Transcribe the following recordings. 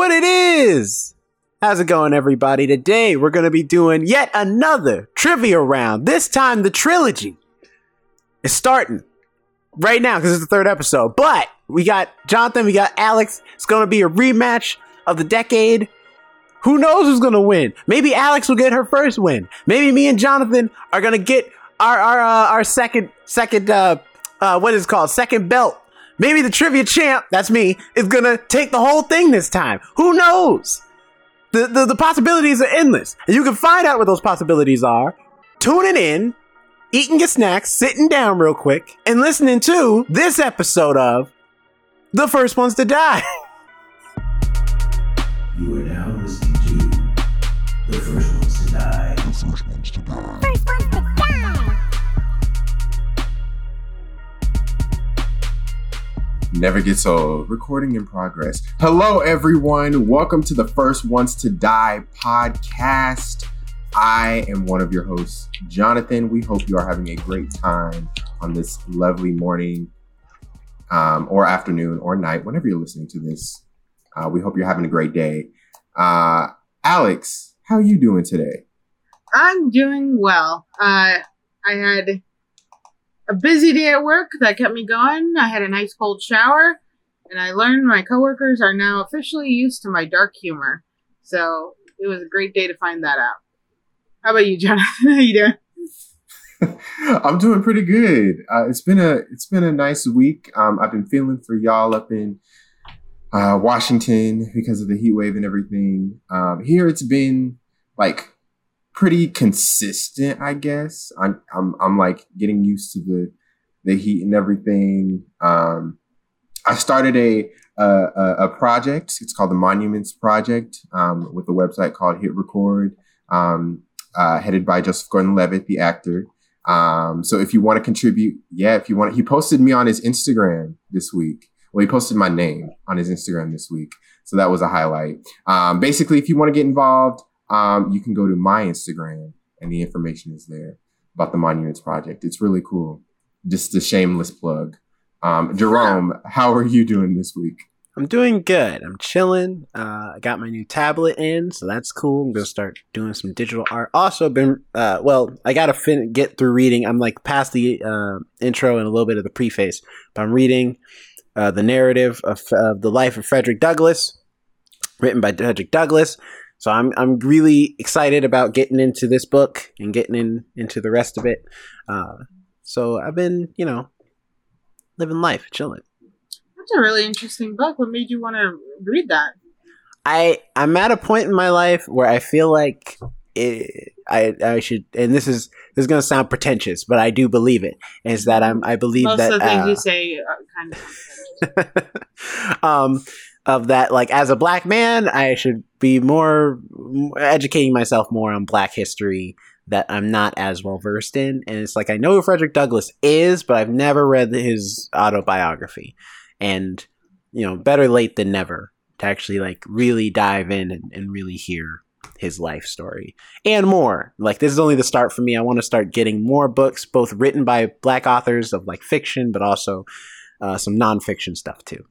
what it is. How's it going, everybody? Today we're going to be doing yet another trivia round. This time the trilogy is starting right now because it's the third episode. But we got Jonathan, we got Alex. It's going to be a rematch of the decade. Who knows who's going to win? Maybe Alex will get her first win. Maybe me and Jonathan are going to get our our uh, our second second uh, uh, what is it called second belt. Maybe the trivia champ, that's me, is gonna take the whole thing this time. Who knows? The, the, the possibilities are endless. And you can find out what those possibilities are tuning in, eating your snacks, sitting down real quick, and listening to this episode of The First Ones to Die. Never gets old. Recording in progress. Hello, everyone. Welcome to the First Ones to Die podcast. I am one of your hosts, Jonathan. We hope you are having a great time on this lovely morning, um, or afternoon, or night, whenever you're listening to this. Uh, we hope you're having a great day. Uh, Alex, how are you doing today? I'm doing well. Uh, I had a busy day at work that kept me going. I had a nice cold shower, and I learned my coworkers are now officially used to my dark humor. So it was a great day to find that out. How about you, Jonathan? How you doing? I'm doing pretty good. Uh, it's been a it's been a nice week. Um, I've been feeling for y'all up in uh, Washington because of the heat wave and everything. Um, here it's been like pretty consistent, I guess. I'm I'm I'm like getting used to the the heat and everything. Um, I started a, a a project. It's called the Monuments Project um, with a website called Hit Record, um, uh, headed by Joseph Gordon-Levitt, the actor. Um, so if you want to contribute, yeah, if you want, he posted me on his Instagram this week. Well, he posted my name on his Instagram this week, so that was a highlight. Um, basically, if you want to get involved, um, you can go to my Instagram and the information is there about the Monuments Project. It's really cool. Just a shameless plug. Um, Jerome, how are you doing this week? I'm doing good. I'm chilling. Uh, I got my new tablet in, so that's cool. I'm gonna start doing some digital art. Also, been uh, well. I gotta fin- get through reading. I'm like past the uh, intro and a little bit of the preface, but I'm reading uh, the narrative of, of the life of Frederick Douglass, written by Frederick Douglass. So I'm I'm really excited about getting into this book and getting in into the rest of it. Uh, so I've been, you know, living life, chilling. That's a really interesting book. What made you want to read that? I I'm at a point in my life where I feel like it, I I should, and this is this is gonna sound pretentious, but I do believe it. Is that I'm I believe Most that of the things uh, you say are kind of. um, of that, like as a black man, I should be more educating myself more on black history that I'm not as well versed in. And it's like I know who Frederick Douglass is, but I've never read his autobiography. And you know, better late than never to actually like really dive in and, and really hear his life story and more. Like this is only the start for me. I want to start getting more books, both written by black authors of like fiction, but also uh, some nonfiction stuff too.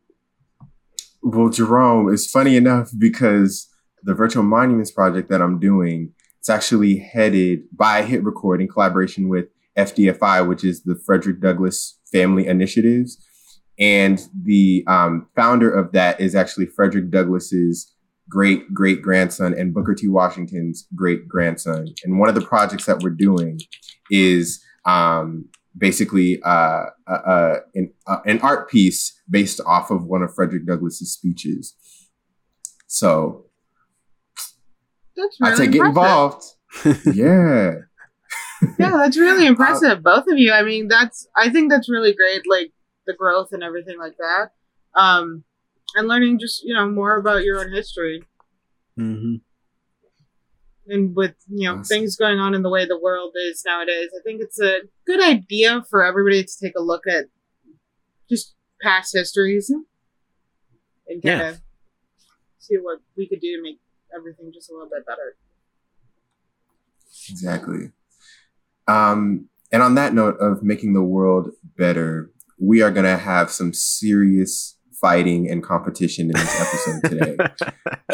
Well, Jerome, it's funny enough because the Virtual Monuments Project that I'm doing, it's actually headed by a Hit Record in collaboration with FDFI, which is the Frederick Douglass Family Initiatives. And the um, founder of that is actually Frederick Douglass's great great grandson and Booker T. Washington's great grandson. And one of the projects that we're doing is um, basically uh, uh, uh, an, uh, an art piece based off of one of Frederick Douglass's speeches. So That's I really say get involved. yeah. yeah, that's really impressive. Both of you. I mean, that's I think that's really great. Like the growth and everything like that. Um, and learning just you know more about your own history Mm-hmm. And with you know Awesome. things going on in the way the world is nowadays. I think it's a good idea for everybody to take a look at just past histories and kind Yeah. of see what we could do to make everything just a little bit better. Exactly. Um, and on that note of making the world better, we are going to have some serious fighting and competition in this episode today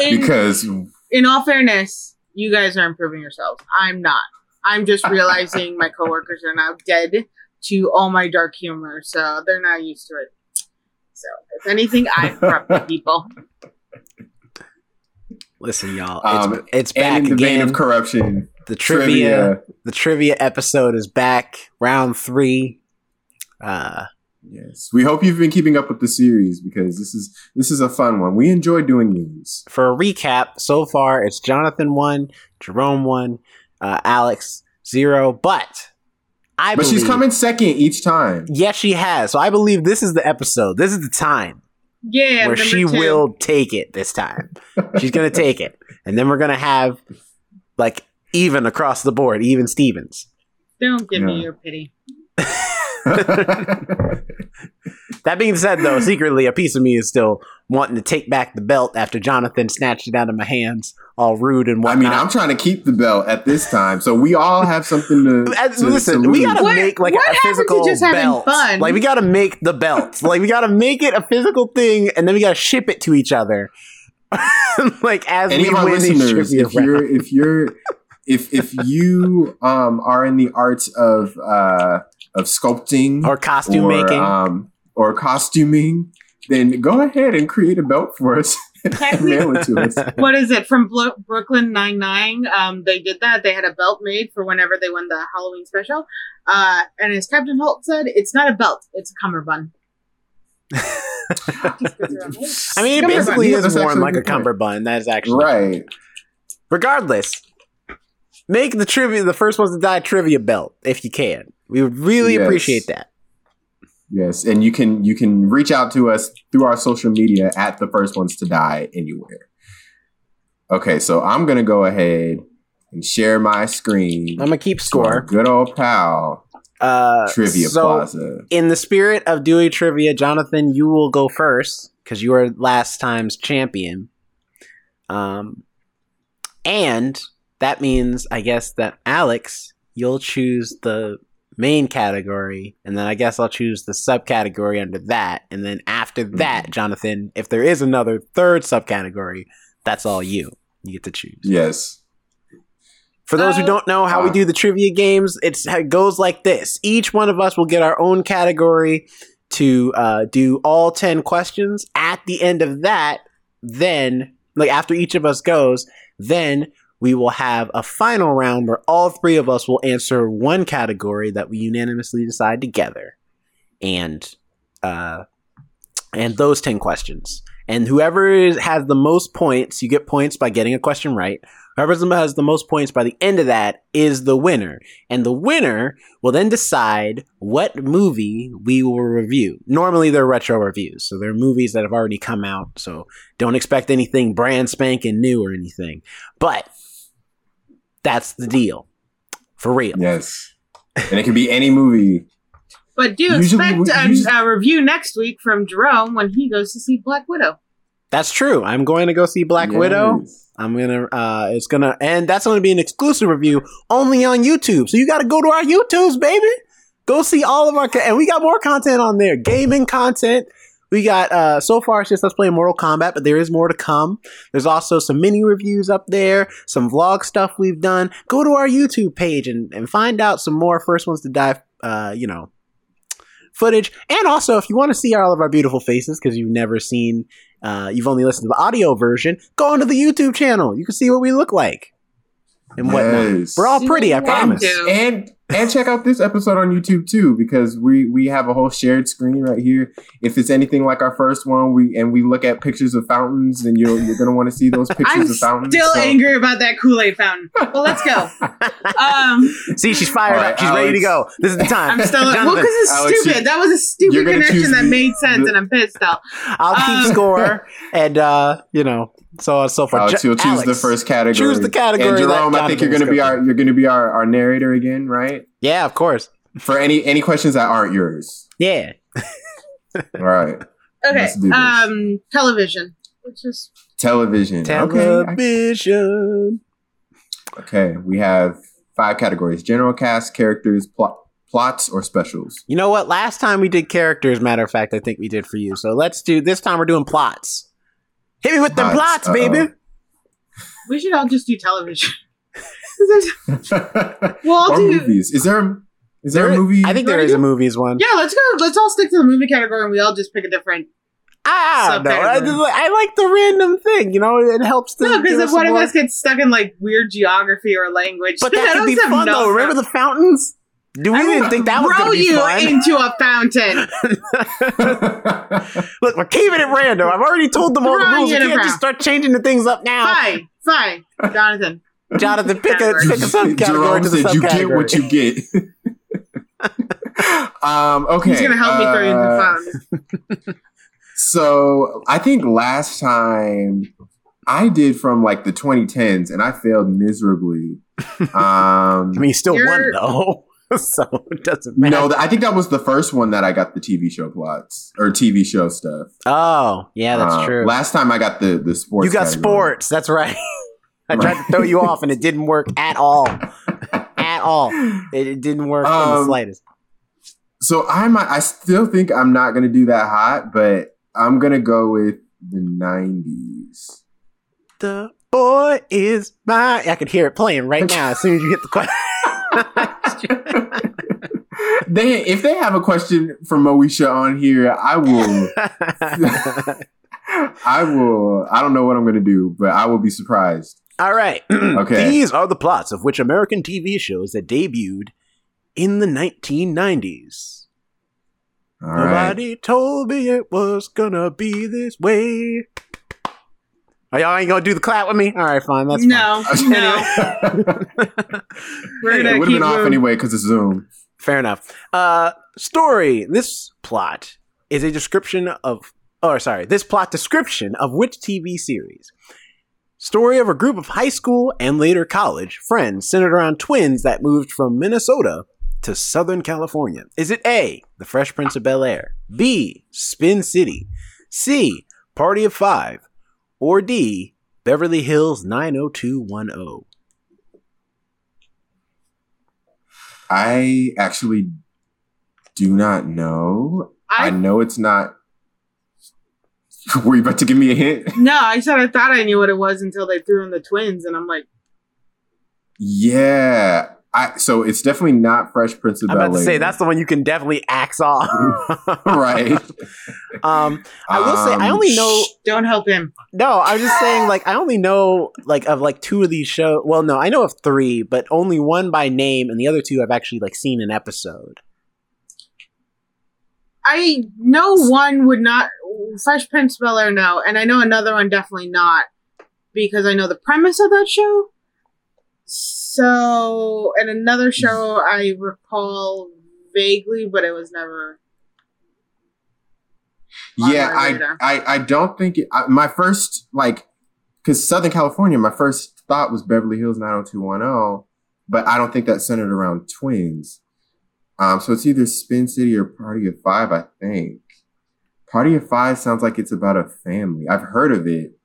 In, because in all fairness, you guys are improving yourselves. I'm not. I'm just realizing my coworkers are now dead to all my dark humor, so they're not used to it. So, if anything, I've prepped the people. Listen, y'all, Um, it's, it's back in the vein of corruption, the trivia, the trivia episode is back. Round three. Uh, Yes, we hope you've been keeping up with the series because this is this is a fun one. We enjoy doing these. for a recap, so far it's Jonathan one, Jerome one, uh, Alex zero. But I But believe, she's coming second each time. Yes, she has. So I believe this is the episode. This is the time Yeah, where she two. will take it this time. She's gonna take it, and then we're gonna have like even across the board, even Stevens. Don't give me your pity. That being said, though, secretly a piece of me is still wanting to take back the belt after Jonathan snatched it out of my hands, all rude and whatnot. I mean, I'm trying to keep the belt at this time, so we all have something to, Uh, to listen, to we gotta What- make like what a happened to physical just belt. fun? Like we gotta make the belt. like we gotta make it a physical thing, and then we gotta ship it to each other. like as any we of our win listeners, trivia if you're if you're if if you um are in the arts of uh of sculpting or costume or, making. um or costuming, then go ahead and create a belt for us and mail it to us. What is it from Blo- Brooklyn Nine Nine? Um, they did that. They had a belt made for whenever they won the Halloween special. Uh, and as Captain Holt said, it's not a belt; it's a cummerbund. I mean, it basically Yeah, is that's worn like a point. cummerbund. That is actually Right. regardless. Make the trivia the first ones to die trivia belt if you can. We would really Yes. appreciate that. Yes, and you can you can reach out to us through our social media at the first ones to die anywhere. Okay, so I'm gonna go ahead and share my screen. I'm gonna keep score. Good old pal, Uh, Trivia so, Plaza. in the spirit of doing trivia, Jonathan, you will go first because you are last time's champion. Um, and that means, I guess, that Alex, you'll choose the main category, and then I guess I'll choose the subcategory under that, and then after that, Jonathan, if there is another third subcategory, that's all you. You get to choose. Yes. For those who Uh, don't know how we uh, do the trivia games, it's it goes like this. Each one of us will get our own category to uh, do all 10 questions. At the end of that, then, like after each of us goes, then we will have a final round where all three of us will answer one category that we unanimously decide together. And uh, and those 10 questions. And whoever is, has the most points, you get points by getting a question right. Whoever has the most points by the end of that is the winner. And the winner will then decide what movie we will review. Normally they're retro reviews, so they're movies that have already come out, so don't expect anything brand spanking new or anything. But that's the deal. For real. Yes. And it can be any movie. But do Usually expect we- a, a review next week from Jerome when he goes to see Black Widow. That's true. I'm going to go see Black Widow. I'm gonna uh it's gonna and that's gonna be an exclusive review only on YouTube. So you gotta go to our YouTubes, baby. Go see all of our and we got more content on there. Gaming content. We got uh so far it's just us playing Mortal Kombat, but there is more to come. There's also some mini reviews up there, some vlog stuff we've done. Go to our YouTube page and, and find out some more first ones to die uh, you know, footage. And also if you want to see all of our beautiful faces, because you've never seen uh, you've only listened to the audio version, go onto the YouTube channel. You can see what we look like and whatnot. Yes. We're all pretty, I And- promise. do. and and check out this episode on YouTube too because we we have a whole shared screen right here. If it's anything like our first one, we and we look at pictures of fountains, and you're you're gonna want to see those pictures I'm of fountains. still so- angry about that Kool Aid fountain. Well, let's go. Um, See, she's fired All right, up. She's ready to go. This is the time. I'm still well Jonathan, because it's Alex, stupid. you- that was a stupid connection that made sense, the- and I'm pissed now. I'll keep um, score, and uh, you know, so on and so forth. Alex, you'll choose the first category. choose the category And that Jerome, I think you're gonna be our you're gonna be our, our narrator again, right? Yeah, of course. For any any questions that aren't yours. Yeah. All right. Okay. Let's do this. Um, television, which is Television. Okay. I- Television. Okay. We have five categories: general cast, characters, plot, plots or specials? You know what? Last time we did characters, matter of fact, I think we did for you. So let's do this time we're doing plots. Hit me with the Plots, plots, uh-oh. baby. We should all just do television. well, I'll do. movies? Is there a, is there, There- a movie? I think there is a movies one. Yeah, let's go. Let's all stick to the movie category, and we all just pick a different. Ah, I don't. I, I like the random thing. You know, it helps to. No, because if one some of us gets stuck in like weird geography or language, But that I could be fun no though. Remember the fountains? Do we I didn't will think that was throw going to be you fun? into a fountain. Look, we're keeping it random. I've already told them all the rules. You it can't around. just start changing the things up now. fine, fine, Jonathan. Jonathan, pick a pick a subcategory Jerome to the said, "You get what you get." um, okay, He's gonna help me throw you into uh, the fountain. So I think last time I did from like the 2010s, and I failed miserably. Um, I mean, you still won though, so it doesn't matter. no, I think that was the first one that I got the TV show plots or TV show stuff. oh, yeah, that's Uh, true. Last time I got the the sports. you got category. sports. That's right. I tried to throw you off, and it didn't work at all. At all, it, it didn't work in the Um, slightest. So I might. I still think I'm not gonna do that hot, but I'm gonna go with the 90s. The boy is my. I can hear it playing right now. As soon as you hit the question. They if they have a question for Moesha on here, I will. I will. I don't know what I'm gonna do, but I will be surprised. All right. Okay. These are the plots of which American TV shows that debuted in the 1990s. All right. Nobody told me it was gonna be this way. Oh, y'all ain't gonna do the clap with me? All right, fine. That's fine. no, no. We're it gonna would have been off moving. anyway because it's Zoom. Fair enough. Uh, story. This plot is a description of, or sorry, this plot description of which TV series? Story of a group of high school and later college friends centered around twins that moved from Minnesota to Southern California. Is it A, The Fresh Prince of Bel Air, B, Spin City, C, Party of Five, or D, Beverly Hills 90210? I actually do not know. I, I know it's not. Were you about to give me a hint? no, I said I thought I knew what it was until they threw in the twins, and I'm like, Yeah. I so it's definitely not Fresh Prince of I'm Bel about to say that's the one you can definitely axe off. right. Um, I will say I Um, only know. "Shh, don't help him. No, I'm just saying like I only know like of like two of these shows. Well, no, I know of three, but only one by name, and the other two I've actually like seen an episode. I know one would not Fresh Prince of Bel Air, no, and I know another one definitely not because I know the premise of that show. So, and another show I recall vaguely, but it was never. yeah, I. I I don't think it, I, my first like because Southern California, my first thought was Beverly Hills 90210, but I don't think that's centered around twins. Um, so it's either Spin City or Party of Five, I think. Party of Five sounds like it's about a family. I've heard of it.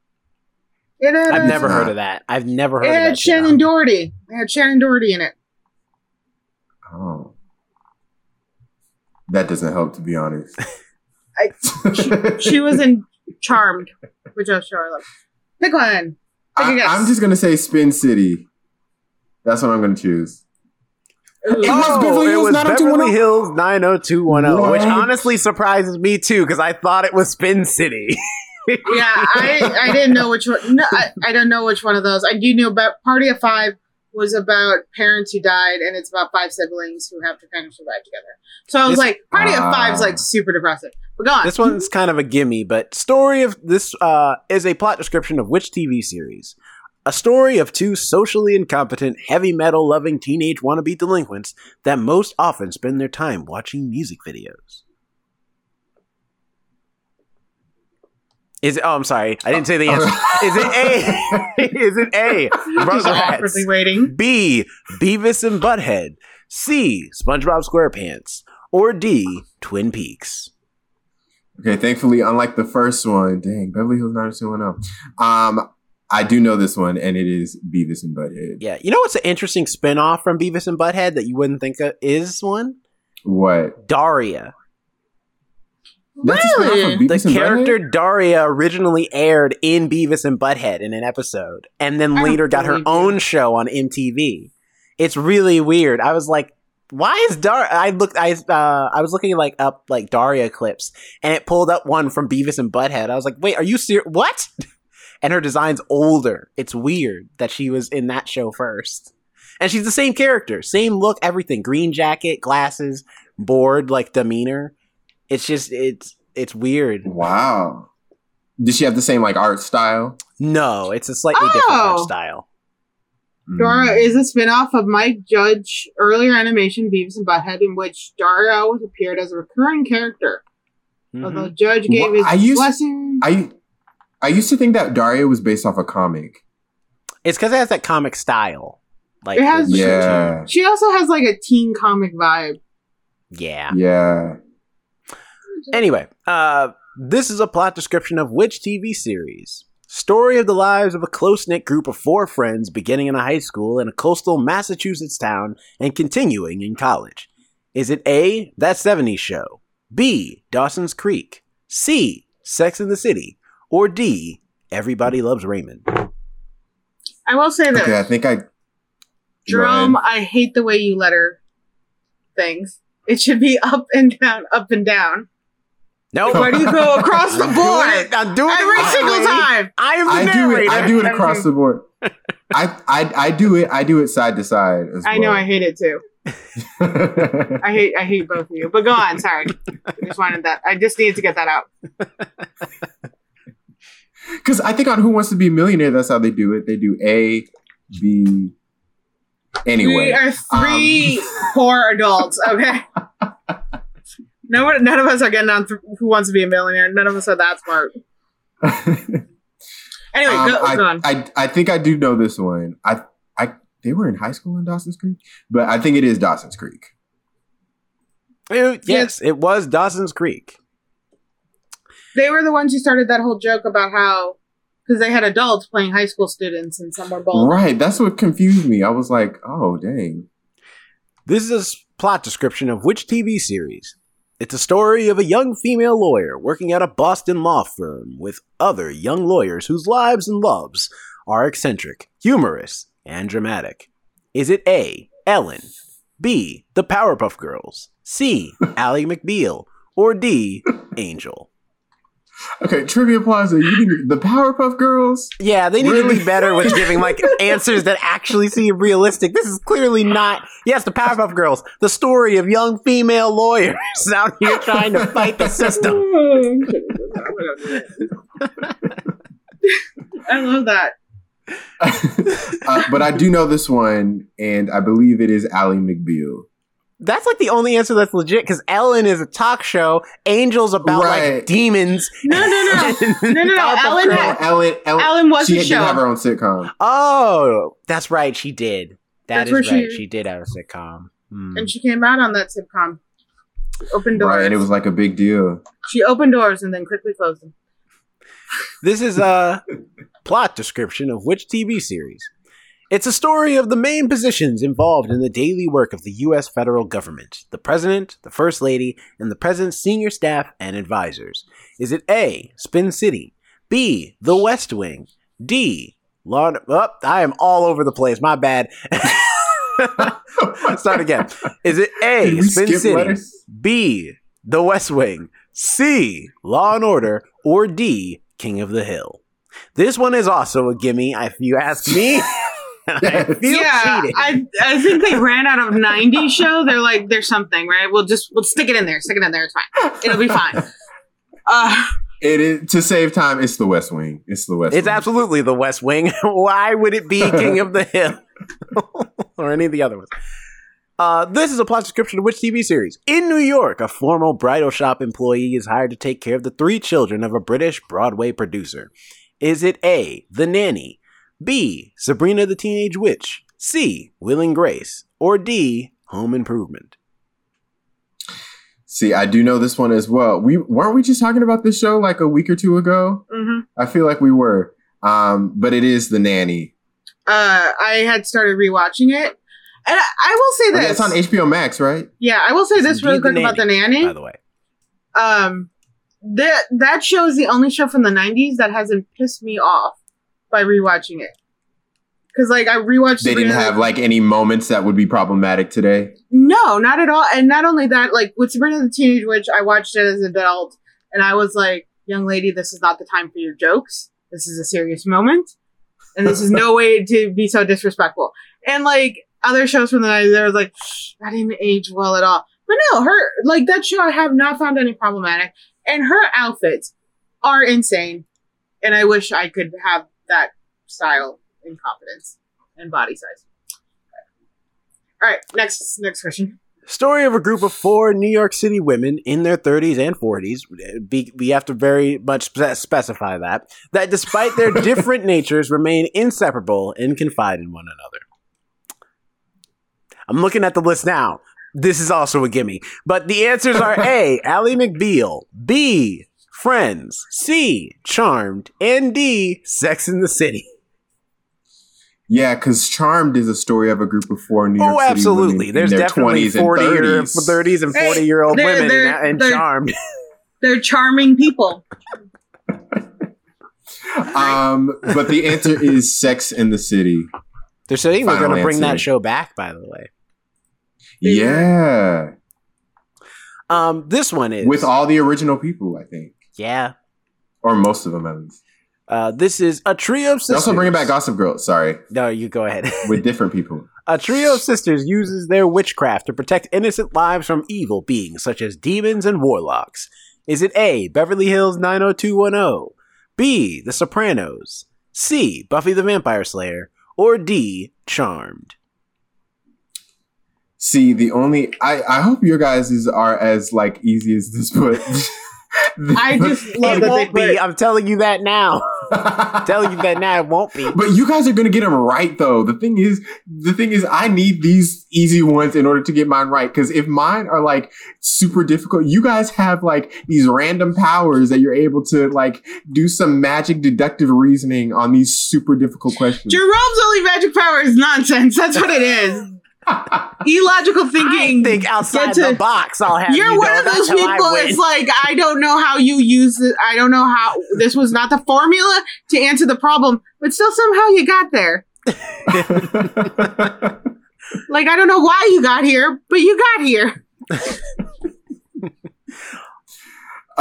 It had, I've never not. heard of that. I've never heard It of that. that. had Shannen Doherty. It had Shannen Doherty in it. Oh, that doesn't help, to be honest. I- She was in Charmed, which I was sure I love. Pick one. Take a I, guess. I'm just gonna say Spin City. That's what I'm gonna choose. Ooh. It was Oh, Beverly it Hills was 90210? Beverly Hills 90210, which honestly surprises me too because I thought it was Spin City. yeah, I I didn't know which one. No, I, I don't know which one of those. I do know about Party of Five was about parents who died, and it's about five siblings who have to kind of survive together. So I was This- like, Party of Five's Ah. like super depressing. But go on. This one's kind of a gimme, but story of this uh, is a plot description of which TV series? A story of two socially incompetent, heavy metal loving teenage wannabe delinquents that most often spend their time watching music videos. Is it? Oh, I'm sorry, I didn't say the answer. Is it A? is it A? Just awkwardly Rugrats. waiting. B. Beavis and Butthead. C. SpongeBob SquarePants. Or D. Twin Peaks. Okay, thankfully, unlike the first one, dang, Beverly Hills 90210. Um, I do know this one, and it is Beavis and Butthead. Yeah, you know what's an interesting spin-off from Beavis and Butthead that you wouldn't think of is one? What? Daria. That's Really? of The character Daria originally aired in Beavis and Butthead in an episode, and then I later got her you. own show on MTV. It's really weird. I was like, "Why is Daria?" I looked. I uh, I was looking like up like Daria clips, and it pulled up one from Beavis and Butthead. I was like, "Wait, are you serious? What?" and her design's older. It's weird that she was in that show first, and she's the same character, same look, everything: green jacket, glasses, bored like demeanor. It's just it's it's weird. Wow. Does she have the same like art style? No, it's a slightly different art Oh. style. Daria Mm. is a spin-off of Mike Judge earlier animation Beavis and Butthead in which Daria always appeared as a recurring character. Mhm. Although Judge gave Wha- his I used- blessing. I I used to think that Daria was based off a comic. It's because it has that comic style. Like It has- the- Yeah. she also has like a teen comic vibe. yeah. Yeah. Anyway, uh, this is a plot description of which TV series? Story of the lives of a close knit group of four friends beginning in a high school in a coastal Massachusetts town and continuing in college. Is it A, That 70s Show, B, Dawson's Creek, C, Sex in the City, or D, Everybody Loves Raymond? I will say that Okay, I think I Jerome, Go. I hate the way you letter things. It should be up and down, up and down. No, Why do you go across the I'm board doing it. I'm doing it every my single way. time? I am the I do it. I do it across the board. I, I I do it. I do it side to side as I know I hate it too. I hate I hate both of you. But go on, sorry. I just wanted that. I just needed to get that out. Because I think on Who Wants to Be a Millionaire, that's how they do it. They do A, B. Anyway, we are three um, poor adults. Okay. No none of us are getting on th- Who Wants to Be a Millionaire. None of us are that smart. Anyway, Um, go, I, go on. I I think I do know this one. I I they were in high school in Dawson's Creek, but I think it is Dawson's Creek. Yes, it was Dawson's Creek. They were the ones who started that whole joke about how because they had adults playing high school students and some were bald. Right, that's what confused me. I was like, oh dang. This is a s- plot description of which TV series? It's a story of a young female lawyer working at a Boston law firm with other young lawyers whose lives and loves are eccentric, humorous, and dramatic. Is it A. Ellen, B. The Powerpuff Girls, C. Ally McBeal, or D. Angel? Okay, Trivia Plaza, you need the Powerpuff Girls. Yeah, they need to Really? be better with giving like answers that actually seem realistic. This is clearly not. Yes, the Powerpuff Girls, the story of young female lawyers out here trying to fight the system. I love that. uh, but I do know this one, and I believe it is Ally McBeal. That's like the only answer that's legit because Ellen is a talk show. Angel's about Right. like demons. No, no, no. No, no, no. Powerpuff Ellen Girl- had- Ellen, Ellen, Ellen was she a did have her own sitcom. Oh, that's right. She did. That That's is right. she- She did have a sitcom. Hmm. And she came out on that sitcom. Open doors. Right, and it was like a big deal. she opened doors and then quickly closed them. This is a plot description of which TV series? It's a story of the main positions involved in the daily work of the U.S. federal government the President, the First Lady, and the President's senior staff and advisors. Is it A. Spin City, B. The West Wing, D. Law. Oh, I am all over the place. My bad. Start again. Is it A. Spin City, letters? B. The West Wing, C. Law and Order, or D. King of the Hill? This one is also a gimme, if you ask me. I feel yeah, cheated. I I think they ran out of '90s show. They're like, there's something, right? We'll just we'll stick it in there. Stick it in there. It's fine. It'll be fine. Uh, It is to save time. It's the West Wing. It's the West. It's Wing. absolutely the West Wing. Why would it be King of the Hill or any of the other ones? Uh, this is a plot description of which TV series? In New York, a formal bridal shop employee is hired to take care of the three children of a British Broadway producer. Is it A. The Nanny, B. Sabrina the Teenage Witch, C. Will and Grace, or D. Home Improvement? See, I do know this one as well. We weren't we just talking about this show like a week or two ago. mhm. I feel like we were. Um, but it is the nanny. uh, I had started rewatching it, And I, I will say Oh, this. That's on HBO Max, right? yeah, I will say It's this really quick The about the nanny. By the way, Um, that that show is the only show from the '90s that hasn't pissed me off by rewatching it. Because like I rewatched. They didn't have like any moments that would be problematic today. No, not at all. And not only that, like with Sabrina the Teenage Witch, I watched it as an adult, and I was like, "Young lady, this is not the time for your jokes. This is a serious moment, and this is no way to be so disrespectful." And like other shows from the nineties, they was like, "That didn't age well at all." But no, her like that show, I have not found any problematic, and her outfits are insane, and I wish I could have that style and confidence and body size. All right, next next question. story of a group of four New York City women in their 30s and 40s. Be, we have to very much spe- specify that that despite their different natures, remain inseparable and confide in one another. I'm looking at the list now. This is also a gimme. But the answers are A. Ally McBeal, B. Friends, C. Charmed, and D. Sex in the City. Yeah, because Charmed is a story of a group of four New York Oh, City absolutely. women in There's their definitely 20s and 40 year, 30s. 30s and 40 Hey, year old they're- women they're- in, in they're- Charmed. They're charming people. Um, but the answer is Sex in the City. They're saying they're going to bring that show back, by the way. Yeah, Um, this one is with all the original people, I think, yeah. or most of them at least. Uh, this is a trio of They're also bringing back Gossip Girl. Sorry, No, you go ahead. with different people. a trio of sisters uses their witchcraft to protect innocent lives from evil beings such as demons and warlocks. Is it A. Beverly Hills 90210, B. The Sopranos, C. Buffy the Vampire Slayer, or D. Charmed? See, the only I I hope your guys' are as like easy as this, but I just love It won't be. I'm telling you that now. I'm telling you that now. It won't be. But you guys are gonna get them right, though. The thing is, the thing is, I need these easy ones in order to get mine right. Because if mine are like super difficult, you guys have like these random powers that you're able to like do some magic deductive reasoning on these super difficult questions. Jerome's only magic power is nonsense. That's what it is. Illogical I thinking. think outside to- the box. I'll have You're you one know. of those I people. It's like I don't know how you use it. I don't know how this was not the formula to answer the problem, but still somehow you got there. Like I don't know why you got here, but you got here.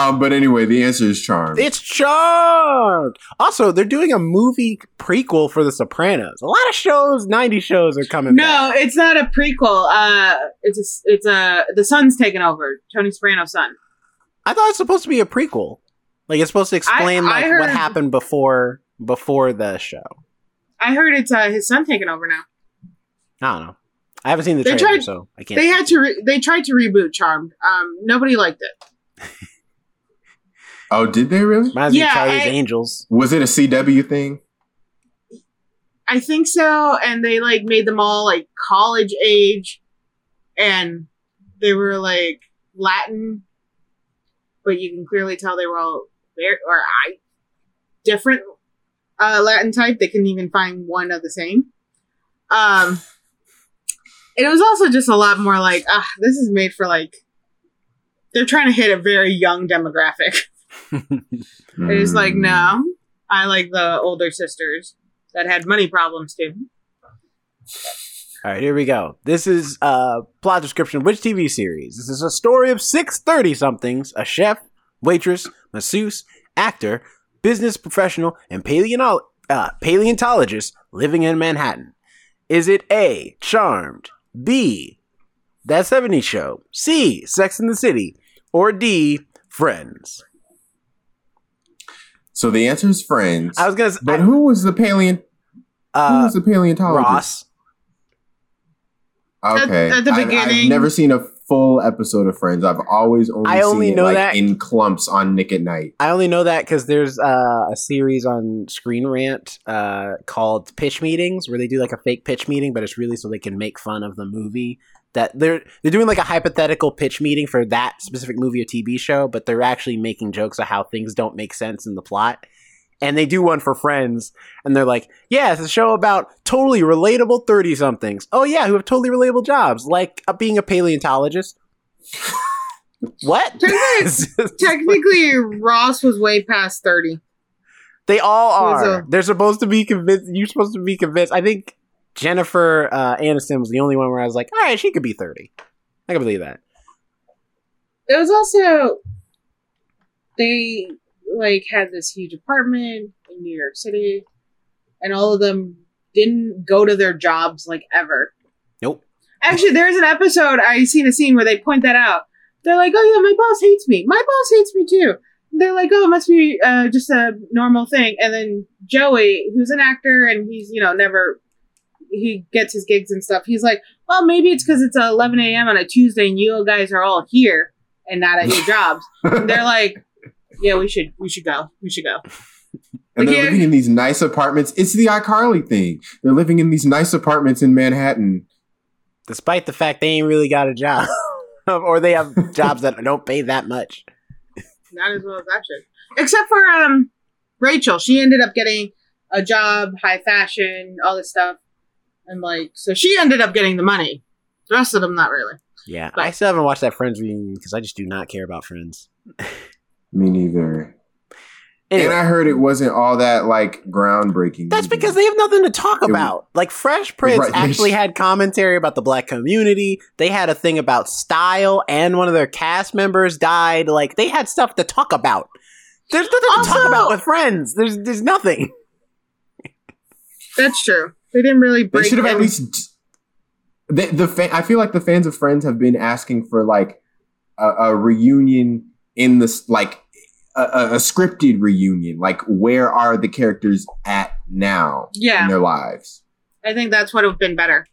um, but anyway, the answer is Charmed. It's Charmed. Also, they're doing a movie prequel for The Sopranos. A lot of shows, 90 shows are coming back. No, it's not a prequel. Uh, it's a, it's a the son's taken over. Tony Soprano's son. I thought it's supposed to be a prequel. Like it's supposed to explain I like heard- what happened before before the show. I heard it's uh, his son taking over now. I don't know. I haven't seen the They trailer, tried- so I can't. They had to. Re- they tried to reboot Charmed. Um, nobody liked it. oh, did they really? Reminds me of Yeah, Charlie's I- Angels. Was it a CW thing? I think so, and they like made them all like college age, and they were like Latin, but you can clearly tell they were all very or I different uh, Latin type. They couldn't even find one of the same. Um, and it was also just a lot more like, ah, this is made for like they're trying to hit a very young demographic. It's like, Hmm. no, I like the older sisters that had money problems too. All right, here we go. This is uh plot description. Which TV series? This is a story of six thirty somethings, a chef, waitress, masseuse, actor, business professional, and paleontolo- uh, paleontologist living in Manhattan. Is it A, Charmed, B, That 70s Show, C, Sex in the City, or D, Friends? So the answer is friends. I was gonna say, but who was the paleont? who uh, was the paleontologist? Ross. Okay. At- at the I've- I've, never seen a full episode of Friends. I've always only I only seen know it like that- in clumps on Nick at Nite. I only know that because there's uh, a series on Screen Rant uh, called Pitch Meetings, where they do like a fake pitch meeting, but it's really so they can make fun of the movie. That they're they're doing like a hypothetical pitch meeting for that specific movie or TV show, but they're actually making jokes of how things don't make sense in the plot. and they do one for Friends, and they're like, "Yeah, it's a show about totally relatable thirty somethings. Oh yeah, who have totally relatable jobs, like uh, being a paleontologist." what? Technically- Technically, Ross was way past 30. They all are. a- They're supposed to be convinced. You're supposed to be convinced. I think Jennifer uh, Aniston was the only one where I was like, all right, she could be 30. I can believe that. It was also, they like had this huge apartment in New York City, and all of them didn't go to their jobs like ever. Nope. Actually, there's an episode I seen a scene where they point that out. They're like, "Oh yeah, my boss hates me. My boss hates me too." They're like, "Oh, it must be uh, just a normal thing." And then Joey, who's an actor and he's you know never he gets his gigs and stuff. He's like, "Well, maybe it's because it's 11 a.m. on a Tuesday and you guys are all here and not at your jobs." And they're like, "Yeah, we should we should go. We should go." And they're Yeah. living in these nice apartments. It's the iCarly thing. They're living in these nice apartments in Manhattan. Despite the fact they ain't really got a job. or they have jobs that don't pay that much. Not as well as I should. Except for um Rachel. She ended up getting a job, high fashion, all this stuff. And like so she ended up getting the money. The rest of them not really. Yeah. But- I still haven't watched that Friends reunion because I just do not care about Friends. Me neither. Anyway. And I heard it wasn't all that like groundbreaking. That's either. because they have nothing to talk It was- about. Like Fresh Prince Right, actually had commentary about the black community. They had a thing about style, and one of their cast members died. Like they had stuff to talk about. There's nothing to talk about with Friends. There's there's nothing. That's true. They didn't really They should have at any- least. The, the fan, I feel like the fans of Friends have been asking for like a, a reunion in this like a, a, a scripted reunion. Like where are the characters at now Yeah. in their lives? I think that's what would have been better.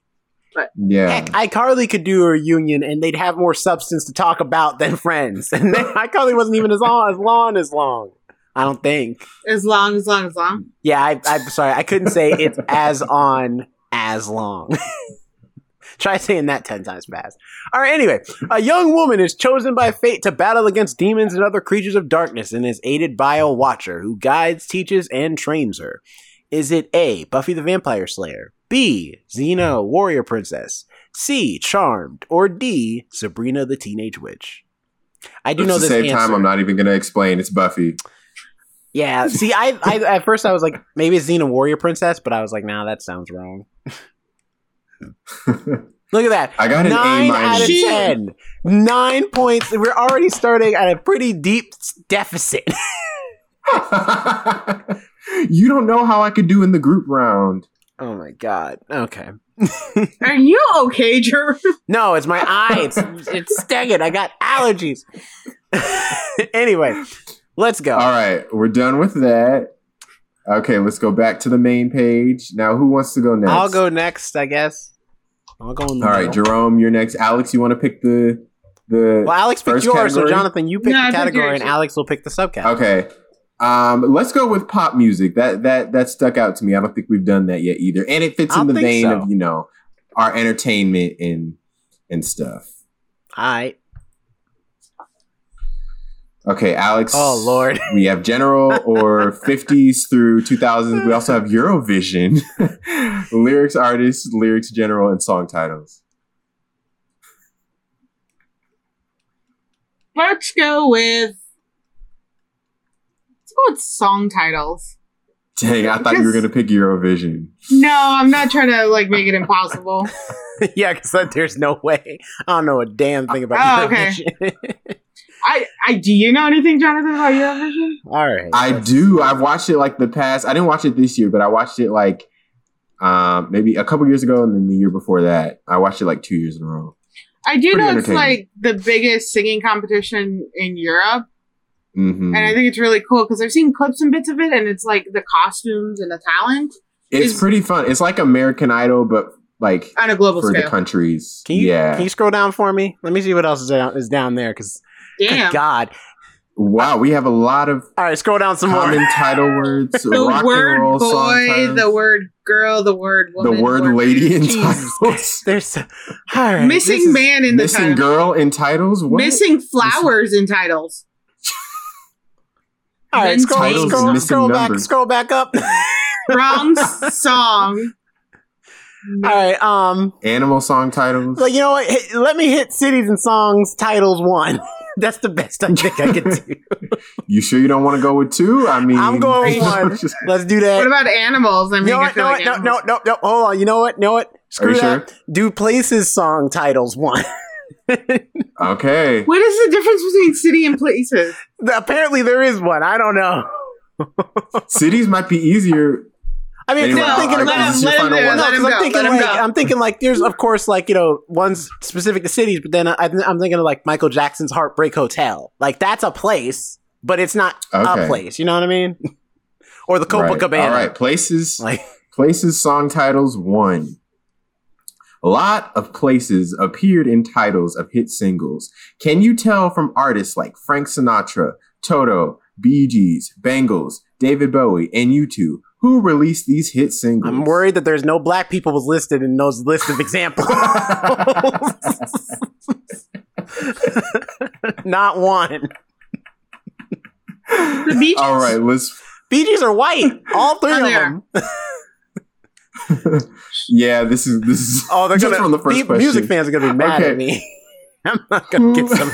But Yeah, Heck, iCarly could do a reunion, and they'd have more substance to talk about than Friends. And then iCarly wasn't even as long as long as long. I don't think. As long, as long, as long. Yeah, I, I'm sorry. I couldn't say it's as on as long. Try saying that 10 times fast. All right, anyway. A young woman is chosen by fate to battle against demons and other creatures of darkness and is aided by a watcher who guides, teaches, and trains her. Is it A, Buffy the Vampire Slayer, B, Xena, Warrior Princess, C, Charmed, or D, Sabrina the Teenage Witch? I do But know at the this same answer. time, I'm not even gonna explain. It's Buffy. Yeah, see, I, I at first I was like, maybe it's Xena Warrior Princess, but I was like, nah, that sounds wrong. Look at that. I got an A Nine out of minus. ten. Nine points. We're already starting at a pretty deep deficit. you don't know how I could do in the group round. oh my god. Okay. Are you okay, Jeremy? No, it's my eye. It's it's stinging. I got allergies. anyway, let's go. All right, we're done with that. Okay, let's go back to the main page. Now, who wants to go next? I'll go next, I guess. I'll go in the All right, middle. Jerome, you're next. Alex, you want to pick the the Well, Alex picked first yours, so? Jonathan, you pick No, the category, and Alex will pick the subcategory. Okay. Um, let's go with pop music. That that that stuck out to me. I don't think we've done that yet either, and it fits in the vein so. of you know our entertainment and and stuff. All right. Okay, Alex. Oh, Lord. We have general or 50s through 2000s. We also have Eurovision, lyrics artists, lyrics general, and song titles. Let's go with. Let's go with song titles. Dang, I thought you were gonna pick Eurovision. No, I'm not trying to like make it impossible. yeah, because there's no way. I don't know a damn thing about Oh, okay. Eurovision. I, I do you know anything, Jonathan, about Eurovision? All right. I do. I've watched it like the past. I didn't watch it this year, but I watched it like um, maybe a couple years ago, and then the year before that, I watched it like two years in a row. I do Pretty know it's like the biggest singing competition in Europe, hmm and I think it's really cool because I've seen clips and bits of it, and it's like the costumes and the talent It's is- pretty fun. It's like American Idol, but like on a global for the countries. Can you yeah. can you scroll down for me? Let me see what else is down, is down there. Because Damn, God. wow, we have a lot of All right, scroll down some more. common title words. the rock and word roll song boy, titles. the word girl, the word woman, the woman, word lady in titles. There's all right. missing man in the Missing title, girl in titles. What? missing flowers in titles. All right, scroll, Titles scroll, scroll back, numbers. scroll back up. Wrong song. All right, um, Animal song titles. Like you know what? Hit- let me hit cities and songs titles one. That's the best I think I can do. You sure you don't want to go with two? I mean, I'm going with one. Let's do that. What about animals? I you mean, know I what? feel No, like no, no, animals- no, no. Hold on. You know what? Know what? Screw you that. Do places song titles one. okay. What is the difference between city and places? Apparently there is one. I don't know. Cities might be easier. I mean, Anyway, I'm No, thinking alright, about this is your let him final one. no, let him I'm go, thinking let him like go. I'm thinking like there's of course like you know one's specific to cities, but then I, I'm thinking of like Michael Jackson's Heartbreak Hotel. Like that's a place, but it's not Okay. a place. You know what I mean? or the Right. Copacabana. All right. Places. Like Places song titles one. A lot of places appeared in titles of hit singles. Can you tell from artists like Frank Sinatra, Toto, Bee Gees, Bangles, David Bowie, and U2 who released these hit singles? I'm worried that there's no black people was listed in those list of examples. Not one. The beaches. All right, let's. Bee Gees are white. All three of them. Yeah, this is this is. Oh, they're gonna. from the first pe- question. music fans are gonna be mad Okay. at me. I'm not gonna get some.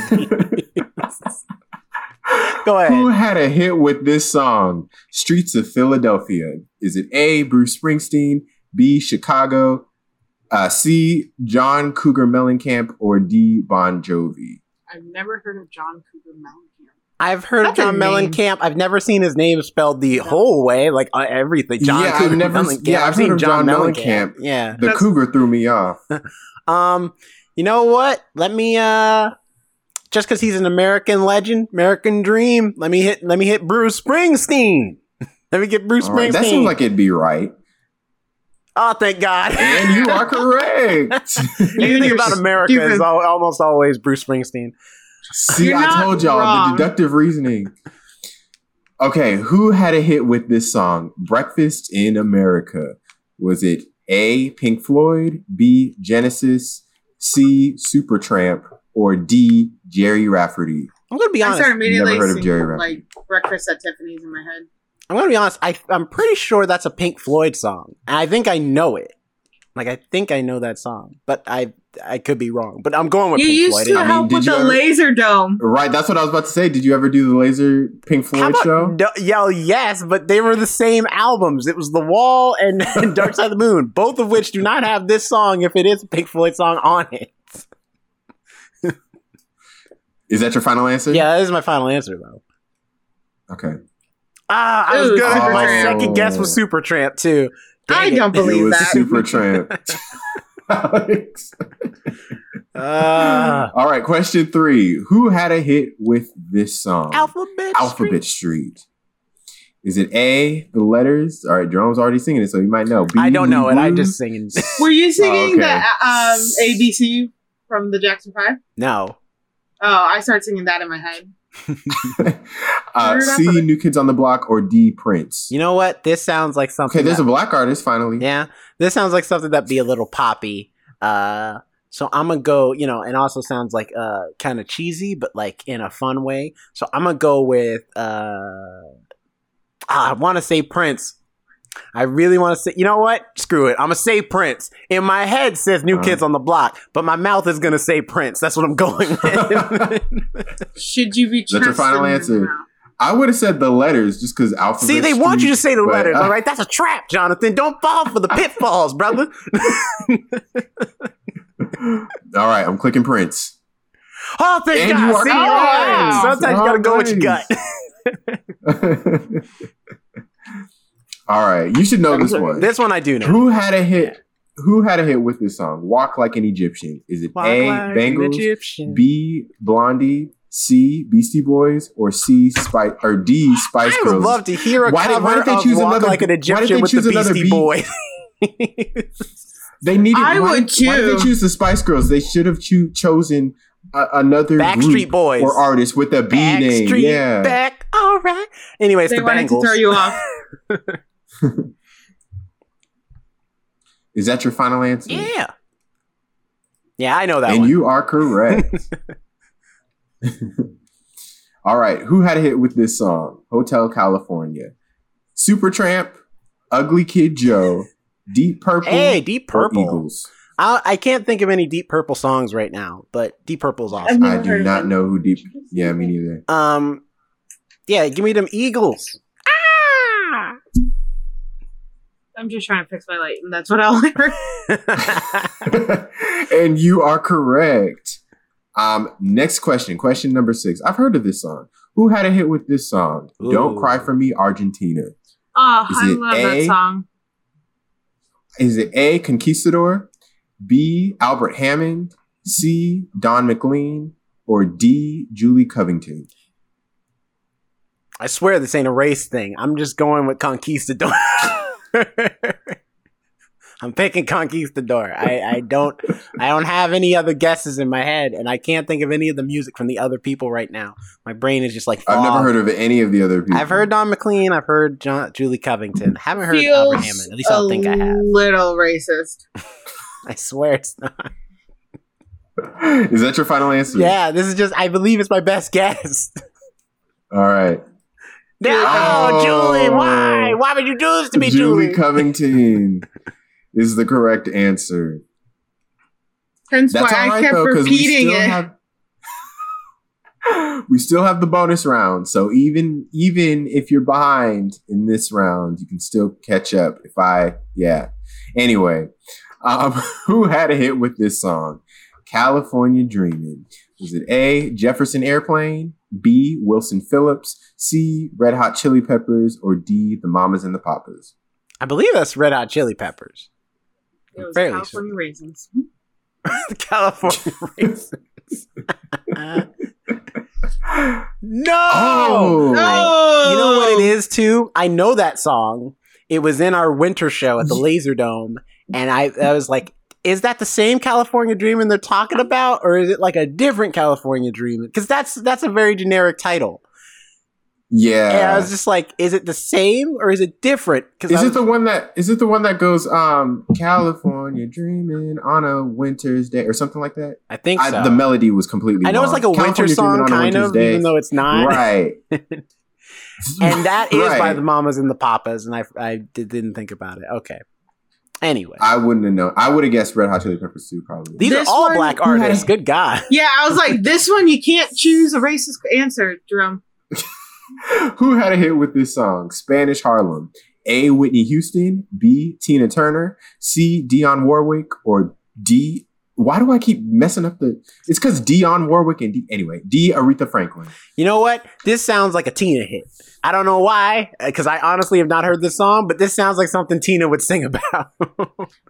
Go Who had a hit with this song? Streets of Philadelphia. Is it A. Bruce Springsteen, B. Chicago, uh, C. John Cougar Mellencamp, or D. Bon Jovi? I've never heard of John Cougar Mellencamp. I've heard of That's a John. Mellencamp. I've never seen his name spelled the whole way, like uh, everything. John Yeah, I've Cougar never- Mellencamp. yeah, I've heard of John Mellencamp. Yeah. The That's- Cougar threw me off. Um, you know what? Let me uh just because he's an American legend, American dream, let me hit let me hit Bruce Springsteen. let me get Bruce All right, Springsteen. that seems like it'd be right. oh, thank God. And you are correct. Anything You're about America stupid. is al- almost always Bruce Springsteen. See, You're I told y'all wrong. the deductive reasoning. Okay, who had a hit with this song? Breakfast in America. Was it A. Pink Floyd, B. Genesis, C. Supertramp, or D. Gerry Rafferty? I'm gonna be I honest. started immediately Never heard of Gerry Rafferty. like breakfast at Tiffany's in my head. I'm gonna be honest. I I'm pretty sure that's a Pink Floyd song. And I think I know it. Like I think I know that song, but I I could be wrong. But I'm going with You Pink used Floyd. to I mean, help did with you the ever- laser dome. Right, that's what I was about to say. Did you ever do the Laser Pink Floyd about, show? No, yo, oh, yes, but they were the same albums. It was The Wall and, and Dark Side of the Moon, both of which do not have this song if it is a Pink Floyd song on it. Is that your final answer? Yeah, that is my final answer, though. Okay. Ah, I was Ooh, good. My second guess was Supertramp, too. Dang I it. don't It believe was that. Supertramp. Alex. Ah. All right, question three. Who had a hit with this song? Alphabet Alphabet Street. Is it A, the letters? All right, Jerome's already singing it, so you might know. B, I don't know it. I Blues? just singing. Were you singing Oh, okay. the um, ABC from the Jackson Five? No. Oh, I started singing that in my head. uh, Turn it up C, a bit. New Kids on the Block, or D, Prince? You know what? This sounds like something. okay, there's that- a black artist finally. Yeah, this sounds like something that'd be a little poppy. Uh, so I'm gonna go, you know, and also sounds like uh kind of cheesy, but like in a fun way. So I'm gonna go with uh, ah, I want to say Prince. I really want to say, you know what? Screw it. I'm gonna say Prince. In my head says New Uh-huh. Kids on the Block, but my mouth is gonna say Prince. That's what I'm going with. Should you be? That's your final answer? I would have said the letters just because alphabet. See, they want you to say the but, letters, uh, all right? That's a trap, Jonathan. Don't fall for the pitfalls, brother. All right, I'm clicking Prince. Oh, thank And God. you are See, correct. Sometimes you gotta go with your gut. All right, you should know this one. This one I do know. Who had a hit? Who had a hit with this song? Walk like an Egyptian. Is it Walk A. like an Bangles, B. Blondie, C. Beastie Boys, or C. Spice or D. Spice Girls? I would love to hear a Why did- cover why did they of choose Walk another- Like an why did they Egyptian with the Beastie? Boys. They needed. I why, would did- Why did they choose the Spice Girls? They should have cho- chosen a, another Backstreet Boys. or artist with a B name. Yeah. back. All right. Anyways, They the wanted to Bangles. throw you off. Is that your final answer? Yeah. Yeah, I know that and one. you are correct. All right, who had a hit with this song? Hotel California, Supertramp, Ugly Kid Joe, Deep Purple, Hey, Deep Purple. Eagles. I, I can't think of any Deep Purple songs right now, but Deep Purple's awesome. I do not know who Deep. Yeah, me neither. Um, yeah, give me them Eagles. I'm just trying to fix my light, and that's what I'll hear. and you are correct. Um, next question, question number six. I've heard of this song. Who had a hit with this song? Don't cry for me, Argentina. Oh, Is I it love A? that song. Is it A. Conquistador, B. Albert Hammond, C. Don McLean, or D. Julie Covington? I swear this ain't a race thing. I'm just going with Conquistador. I'm picking Conquistador. I, I don't I don't have any other guesses in my head, and I can't think of any of the music from the other people right now. My brain is just like I've never heard of any of the other people. I've heard Don McLean. I've heard John, Julie Covington. Haven't heard Feels Albert Hammond. At least I don't think I a have. little racist. I swear it's not. Is that your final answer? Yeah, this is just. I believe it's my best guess. All right. No, Oh. Julie, why? Why would you do this to me, Julie Julie? Covington is the correct answer. Hence That's why all I right kept though, because we repeating still it. have we still have the bonus round. So even even if you're behind in this round, you can still catch up. If I yeah. Anyway, um, who had a hit with this song? California Dreaming. Was it A. Jefferson Airplane, B. Wilson Phillips, C. Red Hot Chili Peppers, or D. The Mamas and the Papas? I believe that's Red Hot Chili Peppers. It was Fairly California raisins. the hmm? California raisins. no. Oh, No, You know what it is too? I know that song. It was in our winter show at the Laser Dome, and I, I was like, "Is that the same California Dreaming they're talking about, or is it like a different California Dreaming? Because that's that's a very generic title. yeah. And I was just like, "Is it the same or is it different?" Because Is it the one that is it the one that goes um California dreaming on a winter's day or something like that? I think so. I, the melody was completely. I know it's wrong. like a winter song, Dreamin' on a kind of, Day. even though it's not. right. and that is by the Mamas and the Papas, and I I didn't think about it. Okay. Anyway, I wouldn't have known. I would have guessed Red Hot Chili Peppers too, probably. these This are all one- black Who had- artists. Good God. Yeah, I was like, this one you can't choose a racist answer, Jerome. Who had a hit with this song? Spanish Harlem. A. Whitney Houston. B. Tina Turner. C. Dionne Warwick. Or D. Why do I keep messing up the? It's because Dionne Warwick and D. Anyway, D. Aretha Franklin. You know what? This sounds like a Tina hit. I don't know why, because I honestly have not heard this song, but this sounds like something Tina would sing about. Okay,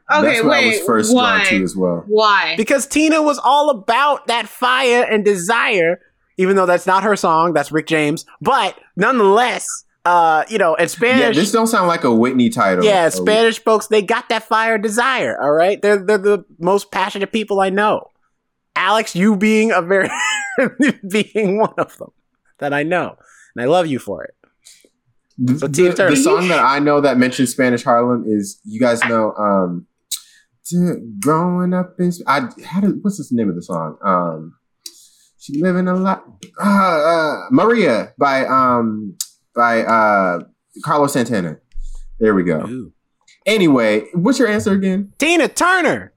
That's what I wait. was first why? drawn to as well. Why? because Tina was all about that fire and desire, even though that's not her song, that's Rick James. But nonetheless, uh, you know, in Spanish. Yeah, Spanish, this don't sound like a Whitney title. Yeah, Oh, Spanish folks, they got that fire desire. All right, they're they're the most passionate people I know. Alex, you being a very being one of them that I know, and I love you for it. The, So the, the song that I know that mentions Spanish Harlem is you guys know um to growing up in I had did what's the name of the song? Um she living a lot uh, uh Maria by um by uh Carlos Santana. There we go. Ooh. Anyway, what's your answer again? Tina Turner,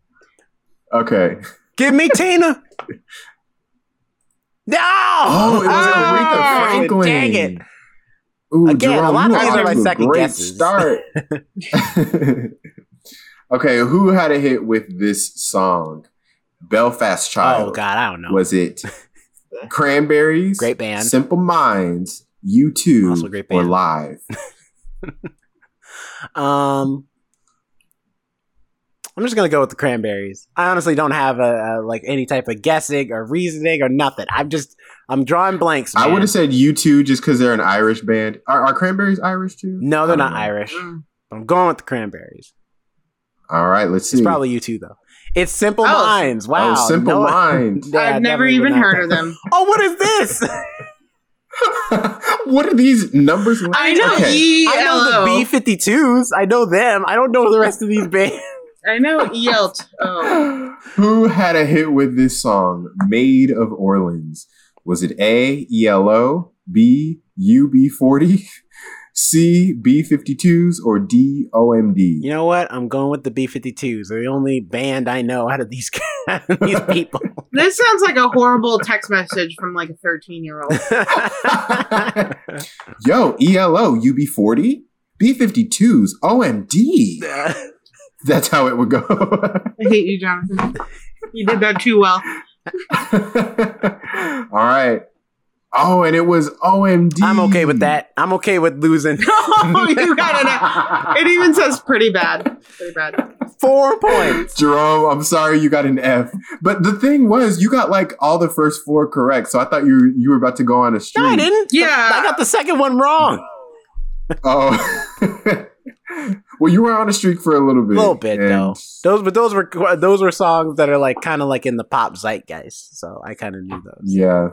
Okay. give me Tina. No! Oh, it was Aretha Oh, Franklin. Dang it! Ooh, Again, a lot of these are my second great guesses. Start. okay, who had a hit with this song? Belfast Child. Oh God, I don't know. Was it Cranberries? Great band. Simple Minds, U2, Also great or. Live? Um, I'm just gonna go with the cranberries. I honestly don't have a, a like any type of guessing or reasoning or nothing. I'm just I'm drawing blanks. I would have said U2 just because they're an Irish band. Are, are Cranberries Irish too? No, they're don't know. Irish. Mm. I'm going with the cranberries. All right, let's see. It's probably U2, though. It's Simple Oh. Minds. Wow, Oh, Simple No- Minds. Yeah, I've never even even know. heard of them. Oh, what is this? what are these numbers? like? I know Okay. E I know the B fifty twos. I know them. I don't know the rest of these bands. I know E L T O. Who had a hit with this song, "Maid of Orleans? Was it A, ELO, B, UB40, C, B52s, or D, OMD? You know what? I'm going with the B52s. They're the only band I know out of these out of these people. This sounds like a horrible text message from like a 13 year old. Yo, E ELO, UB40, B52s, OMD. That's how it would go. I hate you, Jonathan. You did that too well. All right. Oh, and it was OMD. I'm okay with that. I'm okay with losing Oh, you got it. It even says pretty bad. Pretty bad. four points. Jerome, I'm sorry you got an F. But the thing was, you got like all the first four correct. So I thought you you were about to go on a streak. No, I didn't. Yeah. I got the second one wrong. Oh. well, you were on a streak for a little bit. A little bit though. Those, but those were those were songs that are like kind of like in the pop zeitgeist. So I kind of knew those. Yeah.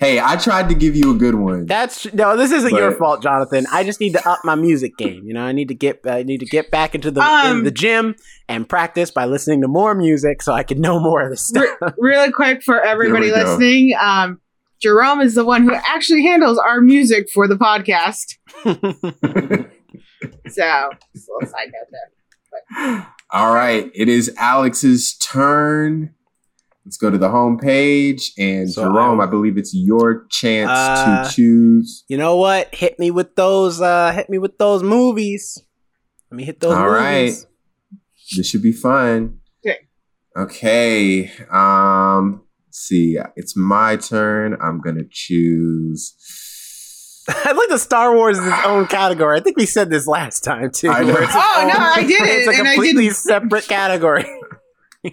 Hey, I tried to give you a good one. That's no. This isn't your fault, Jonathan. I just need to up my music game. You know, I need to get I need to get back into the Um, in the gym and practice by listening to more music so I can know more of this stuff. Re- really quick for everybody There we go. listening, um, Jerome is the one who actually handles our music for the podcast. So, just a little side note there. All right. It is Alex's turn. Let's go to the home page. And So Jerome, I- I, believe it's your chance Uh, to choose. you know what? Hit me with those. uh Hit me with those movies. Let me hit those All right. movies. This should be fun. Okay. Okay. Um, let's see. It's my turn. I'm gonna choose. I like the Star Wars is its own category. I think we said this last time too. I know. where it's its Oh, no, I did it, It's a and I completely didn't- separate category.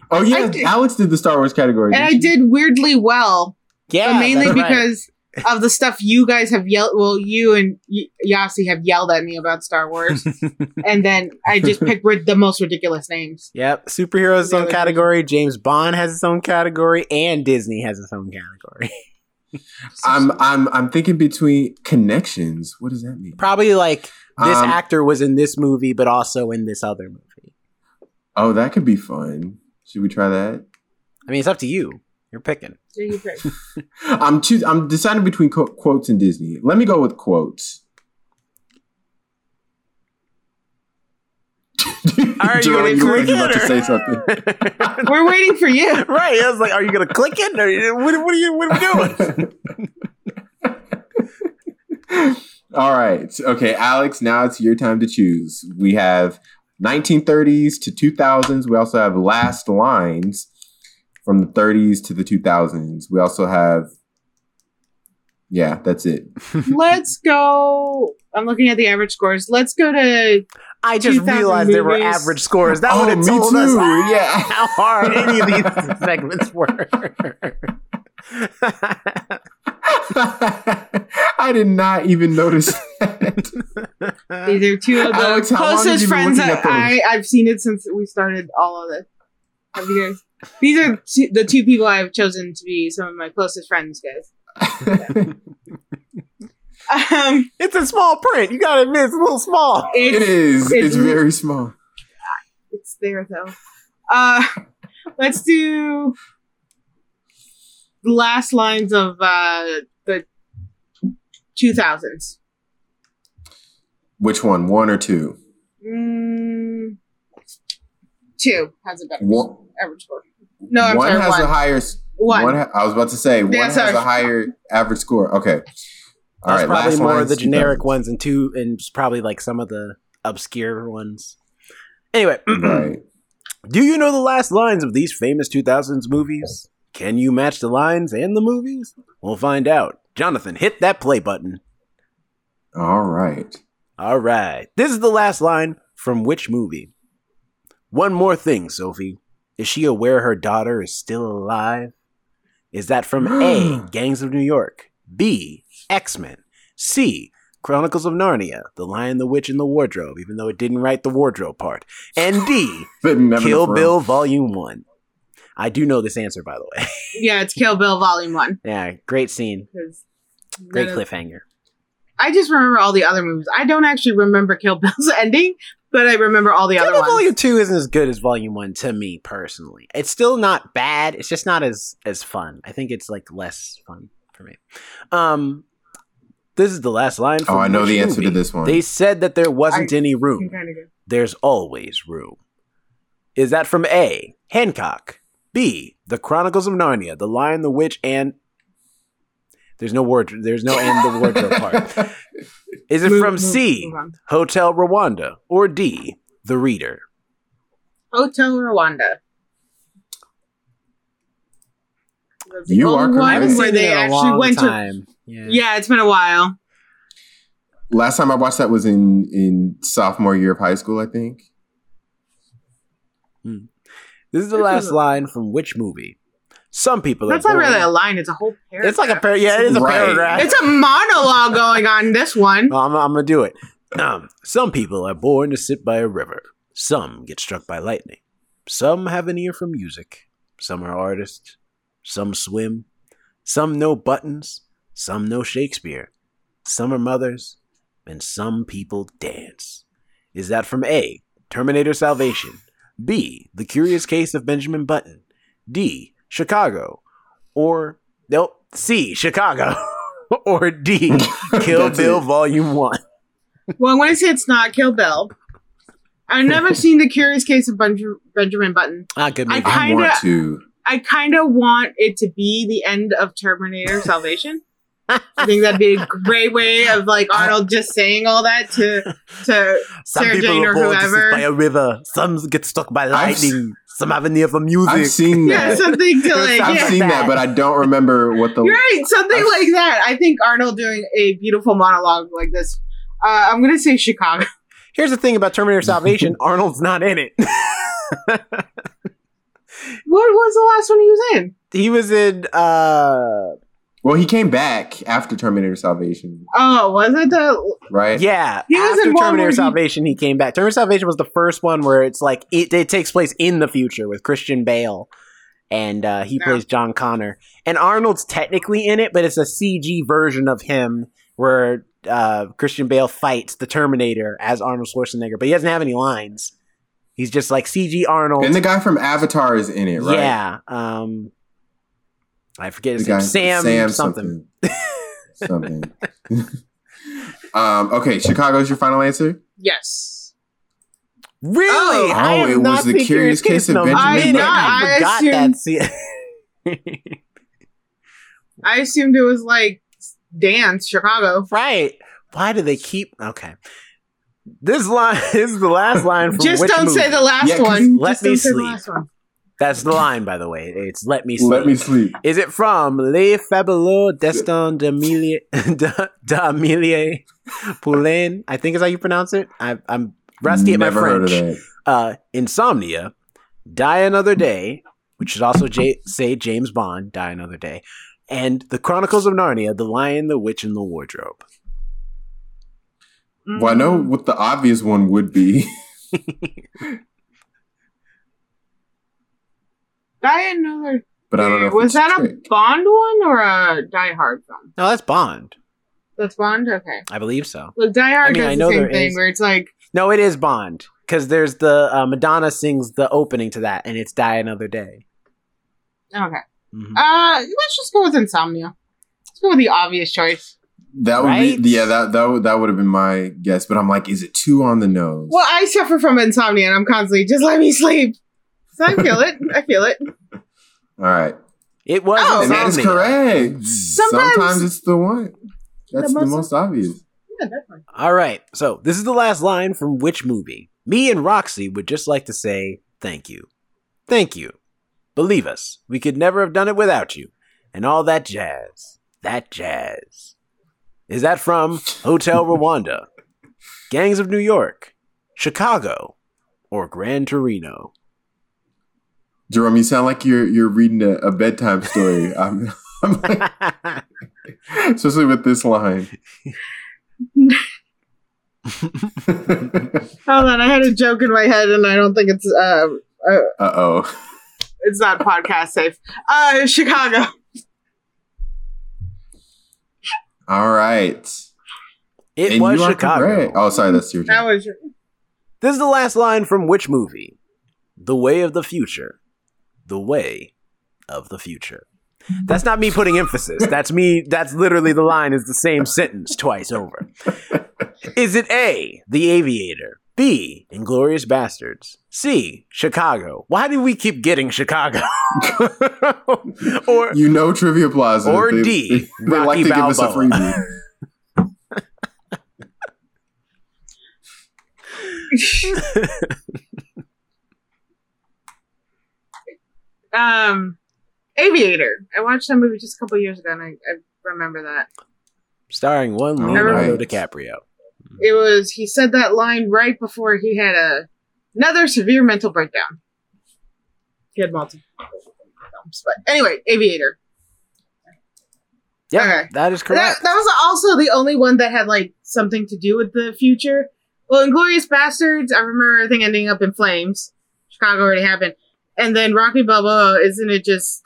Oh yeah, did- Alex did the Star Wars category. And I didn't she? did weirdly well, Yeah, but mainly that's right. because of the stuff you guys have yelled. Well, you and y- Yasi have yelled at me about Star Wars, and then I just picked rid- the most ridiculous names. Yep, superheroes its own category. James Bond has its own category, and Disney has its own category. I'm I'm I'm thinking between connections. What does that mean? Probably like this Um, actor was in this movie, but also in this other movie. Oh, that could be fun. Should we try that? I mean, it's up to you. You're picking. So you pick. I'm choos- I'm deciding between co- quotes and Disney. Let me go with quotes. Are you Jerome, gonna click about it, to say something. We're waiting for you. right. I was like, are you gonna click it? Or what, what are you? What are we doing? All right. Okay, Alex, now it's your time to choose. We have 1930s to 2000s. We also have last lines from the 30s to the 2000s. We also have Yeah, that's it. Let's go. I'm looking at the average scores. Let's go to. I just 2000 realized there were average scores. That Oh, would have me told us too, yeah. how hard any of these segments were. I did not even notice that. These are two of the Alex, how long have closest friends looking that at those? I, I've seen it since we started all of this. Have you guys? These are two, the two people I've chosen to be some of my closest friends, guys. Um, it's a small print. You gotta admit, it's a little small. it it's, it's- It's very small. it's there though. Uh, let's do the last lines of uh, the 2000s. Which one? One or two? Mm, two has a better One, average score. No, I'm one sorry, has one. a higher. s- One. I was about to say one Yeah, has sorry. a higher average score. Okay. All That's right. probably more of the generic 2000s. ones, and two, and probably like some of the obscure ones. Anyway, Right. do you know the last lines of these famous 2000s movies? Can you match the lines and the movies? We'll find out. Jonathan, hit that play button. All right. All right. This is the last line from which movie? One more thing, Sophie. Is she aware her daughter is still alive? Is that from A, Gangs of New York, B, X Men, C, Chronicles of Narnia, The Lion, the Witch, and the Wardrobe, even though it didn't write the wardrobe part, and D, Kill. Bill Volume 1. I do know this answer, by the way. Yeah, it's Kill Bill Volume One. yeah, great scene. Great of- cliffhanger. I just remember all the other movies. I don't actually remember Kill Bill's ending, but I remember all the Kill other Bill ones. Volume Two isn't as good as Volume One to me personally. It's still not bad. It's just not as as fun. I think it's like less fun for me. Um, this is the last line. Oh, from Oh, I know which the answer to this one. They said that there wasn't I- any room. Kinda. There's always room. Is that from A. Hancock, B. The Chronicles of Narnia, The Lion, the Witch, and there's no word. There's no end the wardrobe part. Is it Move- from move- C. move. Hotel Rwanda, or D. The Reader? Hotel Rwanda. That's the You only are correct. one I haven't where seen they a actually long went to. time. Yeah. Yeah, it's been a while. Last time I watched that was in in sophomore year of high school, I think. This is the This last a- line from which movie? Some people That's are not really a line; it's a whole paragraph. It's like a par- yeah, it is a Right. paragraph. It's a monologue going on. This one. Well, I'm, I'm gonna do it. Um, some people are born to sit by a river. Some get struck by lightning. Some have an ear for music. Some are artists. Some swim. Some know buttons. Some know Shakespeare. Some are mothers. And some people dance. Is that from A. Terminator Salvation? B. The Curious Case of Benjamin Button? D. Chicago? Or nope. C. Chicago? or D. Kill Bill it. Volume One? Well, I'm going to say it's not Kill Bill. I've never seen the Curious Case of Benj- Benjamin Button. Ah, good I movie. I Kinda- want to. I kind of want it to be the end of Terminator Salvation. I think that'd be a great way of like Arnold just saying all that to to Some Sarah people Jane are or born whoever. by a river. Some get stuck by I've s- lightning. Some have an ear for music. I've seen yeah, that. something to like I've yeah. seen that, but I don't remember what the. You're right, something I've- like that. I think Arnold doing a beautiful monologue like this. Uh, I'm gonna say Chicago. Here's the thing about Terminator Salvation: Arnold's not in it. What was the last one he was in? he was in. uh Well, he came back after Terminator Salvation, Oh, was it the? right? Yeah, He was after in Terminator where he- Salvation, he came back. Terminator Salvation was the first one where it's like it, it takes place in the future with Christian Bale, and uh, he Yeah. plays John Connor. And Arnold's technically in it, but it's a CG version of him where uh, Christian Bale fights the Terminator as Arnold Schwarzenegger, but he doesn't have any lines. He's just like CG Arnold. And the guy from Avatar is in it, right? Yeah. Um, I forget his The name. guy Sam, Sam something. something. something. um, okay, Chicago's your final answer. Yes. Really? Oh. Oh, it was the seen Curious Case of a Benjamin minute. Button. I I forgot assumed- that. scene. I assumed it was like dance Chicago. right. Why do they keep? Okay. This line is the last line from Just which don't say the last Yeah, 'cause one. Let Just Me don't say the Sleep. last one. That's the line, by the way. It's "Let Me Sleep." Let me sleep. Is it from Les Fabuleux Destin d'Amélie d'Amélie Poulain? I think is how you pronounce it. I, I'm rusty at my Never heard of French. that. uh, Insomnia, Die Another Day, which should also J- say James Bond, Die Another Day, and The Chronicles of Narnia, The Lion, the Witch, and the Wardrobe. Well, I know Mm. what the obvious one would be. Die Another. But I don't know. Was that a trick. Bond one or a Die Hard film? No, that's Bond. That's Bond. Okay. I believe so. Look, Die Hard I mean, does I know the same thing is- where it's like No, it is Bond because there's the uh, Madonna sings the opening to that, and it's Die Another Day. okay. Mhm. Uh, let's just go with Insomnia. Let's go with the obvious choice. That would Right? be yeah. That that would that would have been my guess. But I'm like, is it too on the nose? Well, I suffer from insomnia, and I'm constantly just let me sleep. So I feel it. I feel it. All right, It was Oh. and that is correct. Sometimes- Sometimes it's the one. That's The the most- most obvious. Yeah, definitely. All right, so this is the last line from which movie? Me and Roxy would just like to say thank you. Thank you. Believe us, we could never have done it without you. And all that jazz. That jazz. Is that from Hotel Rwanda, Gangs of New York, Chicago, or Gran Torino? Jerome, you sound like you're you're reading a, a bedtime story. I'm, I'm like, especially with this line. Hold on, I had a joke in my head, and I don't think it's uh, uh Uh oh. it's not podcast safe. Uh, Chicago. All right. It And was Chicago. correct. Oh, sorry, that's your That turn. was your. This is the last line from which movie? The Way of the Future. The Way of the Future. That's not me putting emphasis. That's me. That's literally the line is the same sentence twice over. Is it A, The Aviator? B, Inglourious Basterds? C, Chicago? Why do we keep getting Chicago? or You know Trivia Plaza. Or they, D, They, they like Rocky to give us a Balboa. freebie. um, Aviator. I watched that movie just a couple years ago, and I, I remember that. starring one All Leonardo right. DiCaprio. It was he said that line right before he had a another severe mental breakdown. He had multiple breakdowns, but anyway, Aviator. Yeah, Okay. that is correct. that was also the only one that had like something to do with the future. Well, Inglourious Basterds, I remember everything ending up in flames. Chicago already happened, and then Rocky Balboa, isn't it just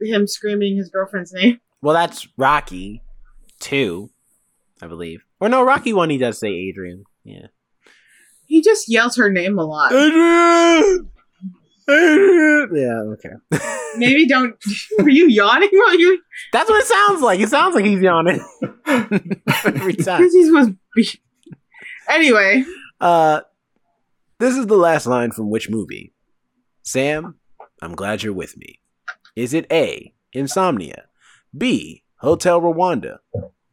him screaming his girlfriend's name? Well, that's Rocky two, I believe. Or no, Rocky one. He does say Adrian. Yeah. He just yells her name a lot. Adrian. Adrian. Yeah. Okay. Maybe don't. Were you yawning while you? That's what it sounds like. It sounds like he's yawning every time. Because he was. Be- anyway, Uh, this is the last line from which movie? Sam, I'm glad you're with me. Is it A. Insomnia, B. Hotel Rwanda,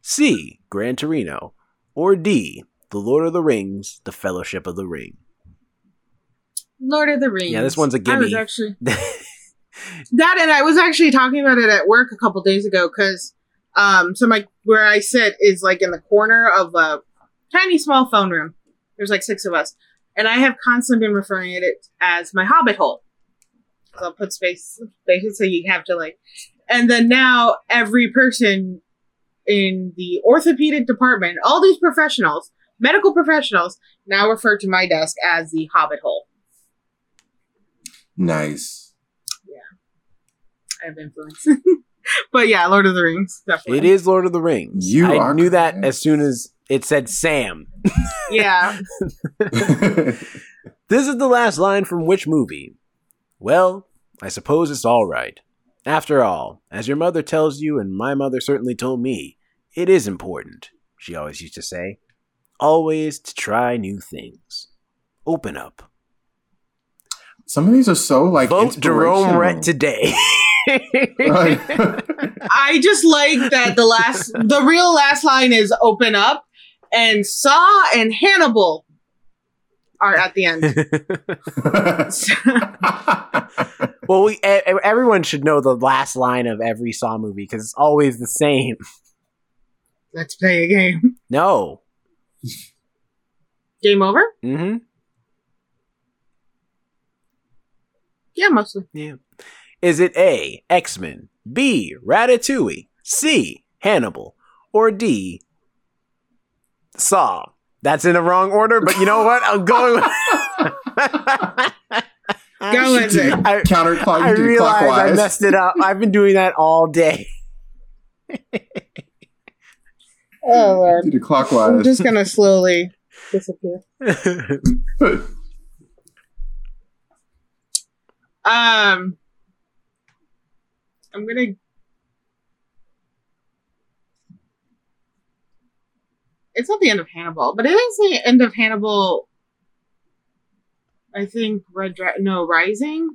C. Gran Torino, or D. The Lord of the Rings: The Fellowship of the Ring? Lord of the Rings. Yeah, this one's a I was gimme. actually that, and I was actually talking about it at work a couple days ago because, um, so my where I sit is like in the corner of a tiny small phone room. There's like six of us, and I have constantly been referring to it as my hobbit hole. So I'll put space spaces so you have to like, and then now every person in the orthopedic department, all these professionals, medical professionals, now refer to my desk as the hobbit hole. Nice. Yeah. I have influence. but yeah, Lord of the Rings, definitely. It is Lord of the Rings. You I are knew that as soon as it said Sam. Yeah. This is the last line from which movie? Well, I suppose it's all right. After all, as your mother tells you, and my mother certainly told me, it is important, she always used to say, always to try new things. Open up. Some of these are so like Vote Jerome inspirational. Rhett today. I just like that the last, the real last line is open up, and Saw and Hannibal are at the end. well, we everyone should know the last line of every Saw movie because it's always the same. Let's play a game. No. Game over? Mm-hmm. Yeah, mostly. Yeah. Is it A, X Men, B, Ratatouille, C, Hannibal, or D, Saw? That's in the wrong order, but you know what? I'm going with. Go with it. I, Counterclock. I You do realize I messed it up. I've been doing that all day. Oh, Lord. Do the I'm just gonna slowly disappear. Um, I'm gonna. It's not the end of Hannibal, but it is the end of Hannibal. I think Red Dra- no Rising,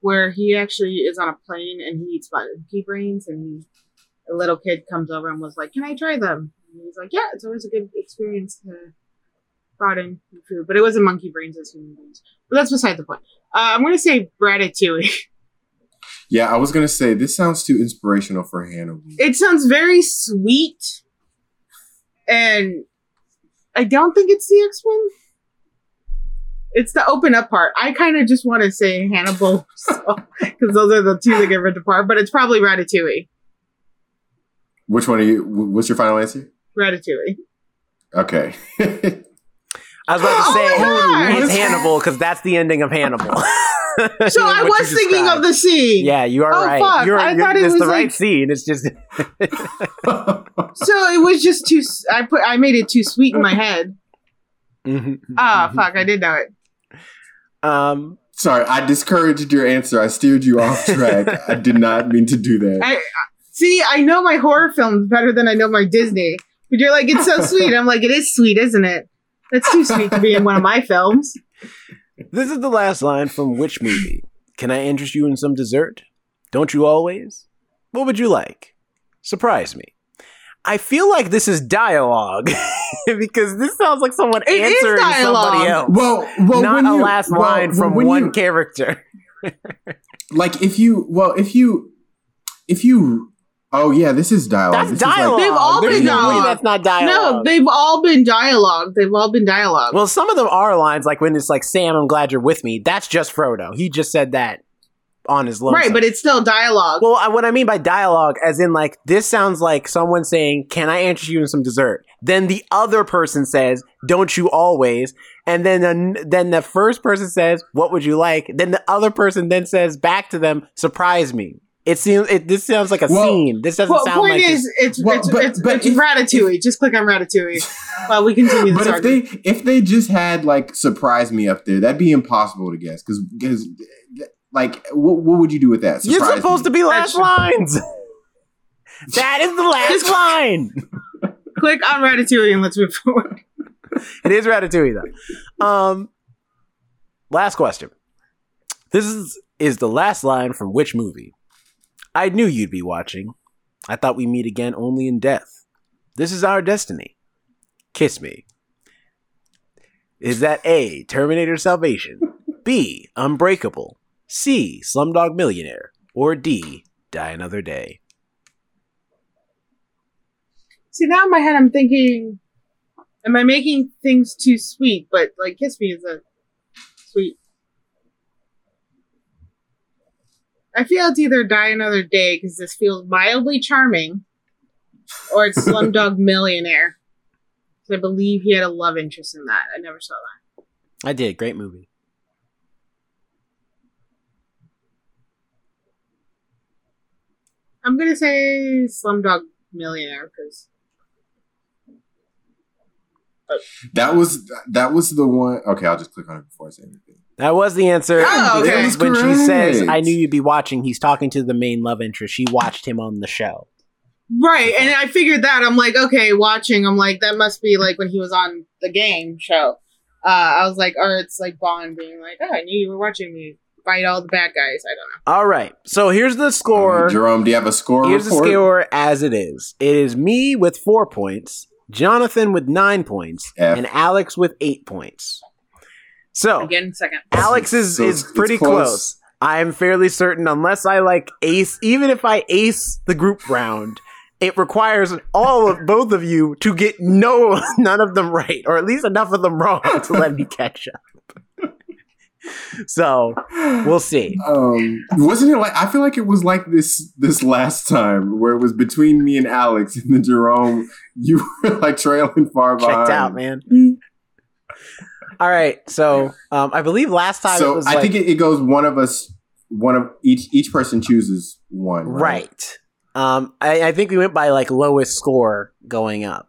where he actually is on a plane and he eats monkey brains, and he, a little kid comes over and was like, "Can I try them?" And he's like, "Yeah, it's always a good experience to brought in food, but it wasn't monkey brains as human brains." But that's beside the point. Uh, I'm gonna say Ratatouille. yeah, I was gonna say this sounds too inspirational for Hannibal. it sounds very sweet, and I don't think it's the X Men. It's the open up part. I kind of just want to say Hannibal because those are the two that get ripped apart. But it's probably Ratatouille. Which one are you? What's your final answer? Ratatouille. Okay. I was about to Oh say my God. it's Hannibal because that's the ending of Hannibal. So I was thinking described. of the scene. Yeah, you are Oh, right. fuck. You're, I you're- thought it it's was the right scene. It's just So it was just too. s- I put. I made it too sweet in my head. Ah, fuck! I did know it. Um. Sorry, I discouraged your answer. I steered you off track. I did not mean to do that. I see. I know my horror films better than I know my Disney. But you're like, it's so sweet. I'm like, it is sweet, isn't it? That's too sweet to be in one of my films. This is the last line from which movie? Can I interest you in some dessert? Don't you always? What would you like? Surprise me. I feel like this is dialogue because this sounds like someone It is answering somebody dialogue. else. well, well, not when a you- last well, line from when one you- character. like if you, well, if you, if you, oh yeah, this is dialogue. That's This is like- dialogue. They've all There's been no way dialogue. that's not dialogue. No, dialogue. they've all been dialogue. They've all been dialogue. well, some of them are lines like when it's like Sam, I'm glad you're with me. That's just Frodo. He just said that on his lonesome. right, but it's still dialogue. Well, I, what I mean by dialogue, as in like this sounds like someone saying, "Can I interest you in some dessert?" Then the other person says, "Don't you always?" And then the, then the first person says, "What would you like?" Then the other person then says back to them, "Surprise me." It seems it, this sounds like a Well- scene. This doesn't Well, sound point like is, it's Well, it's, but- it's, but it's if- Ratatouille. Just click on Ratatouille while we continue this But if argument. they if they just had like surprise me up there, that'd be impossible to guess because because like what, what would you do with that? you're Surprise supposed me. to be last lines. that is the last line. Click on Ratatouille and let's move forward. It is Ratatouille though. Um, last question. This is is the last line from which movie? I knew you'd be watching. I thought we meet again only in death. This is our destiny. Kiss me. Is that A. Terminator Salvation, B. Unbreakable, C. Slumdog Millionaire, or D. Die Another Day? See, now in my head, I'm thinking, am I making things too sweet? But like, Kiss Me is a sweet. I feel it's either Die Another Day because this feels mildly charming, or it's Slumdog Millionaire. I believe he had a love interest in that. I never saw that. I did. Great movie. I'm gonna say Slumdog Millionaire because That was that was the one. Okay, I'll just click on it before I say anything. That was the answer. Oh, okay. because was when she says, "I knew you'd be watching," he's talking to the main love interest. She watched him on the show. Right, and I figured that. I'm like, okay, watching. I'm like, that must be like when he was on the game show. Uh, I was like, or it's like Bond being like, oh, I knew you were watching me fight all the bad guys. I don't know. All right, so here's the score. Um, Jerome, do you have a score? Here's the score as it is. It is me with four points, Jonathan with nine points, F. and Alex with eight points. So Again, second. Alex is So is pretty close. close. I am fairly certain, unless I like ace, even if I ace the group round, it requires all of both of you to get no none of them right, or at least enough of them wrong to let me catch up. so we'll see. Um, wasn't it like I feel like it was like this this last time where it was between me and Alex and then Jerome, you were like trailing far behind. Checked out, man. All right, so um, I believe last time it So I like, think it, it goes one of us, one of each each person chooses one. Right. right. Um, I, I think we went by like lowest score going up.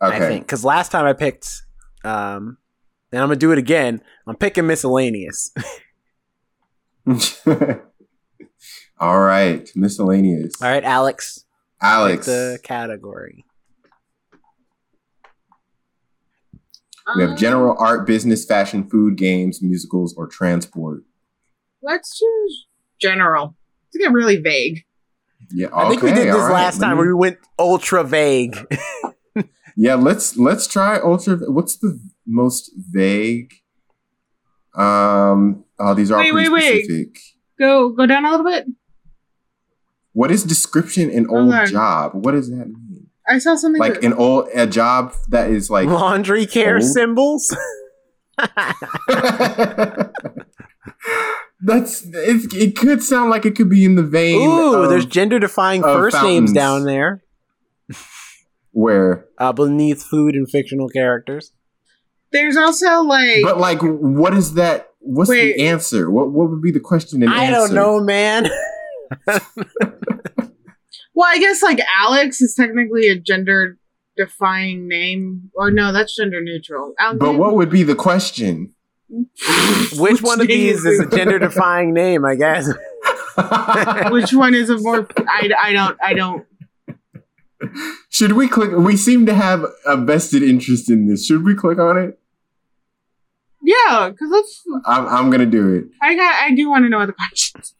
I Okay. think because last time I picked, um, and I'm gonna do it again. I'm picking miscellaneous. All right. Miscellaneous. All right, Alex, pick Alex. the category. We have general art, business, fashion, food, games, musicals, or transport. Let's choose general. To get really vague. Yeah, I think we did this all right, last time me- where we went ultra vague. Yeah, let's let's try ultra. What's the most vague? Um. Oh, these are all Wait, pretty wait, wait. Go go down a little bit. What is description in old on. job? What does that mean? I saw something Like that, an old a job that is like. Laundry care old? symbols. That's it. It could sound like it could be in the vein. Ooh, of there's gender defying of first names down there. where, Uh, beneath food and fictional characters. There's also like but like, what is that? what's Wait. the answer? What what would be the question and I answer? don't know, man. Well, I guess like Alex is technically a gender defying name. Or no, that's gender neutral. Alex- But what would be the question? Which one of these is is a gender defying name? I guess. Which one is a more? I, I don't I don't. Should we click? We seem to have a vested interest in this. Should we click on it? Yeah, because let's. I'm, I'm gonna do it. I got. I do want to know what the questions.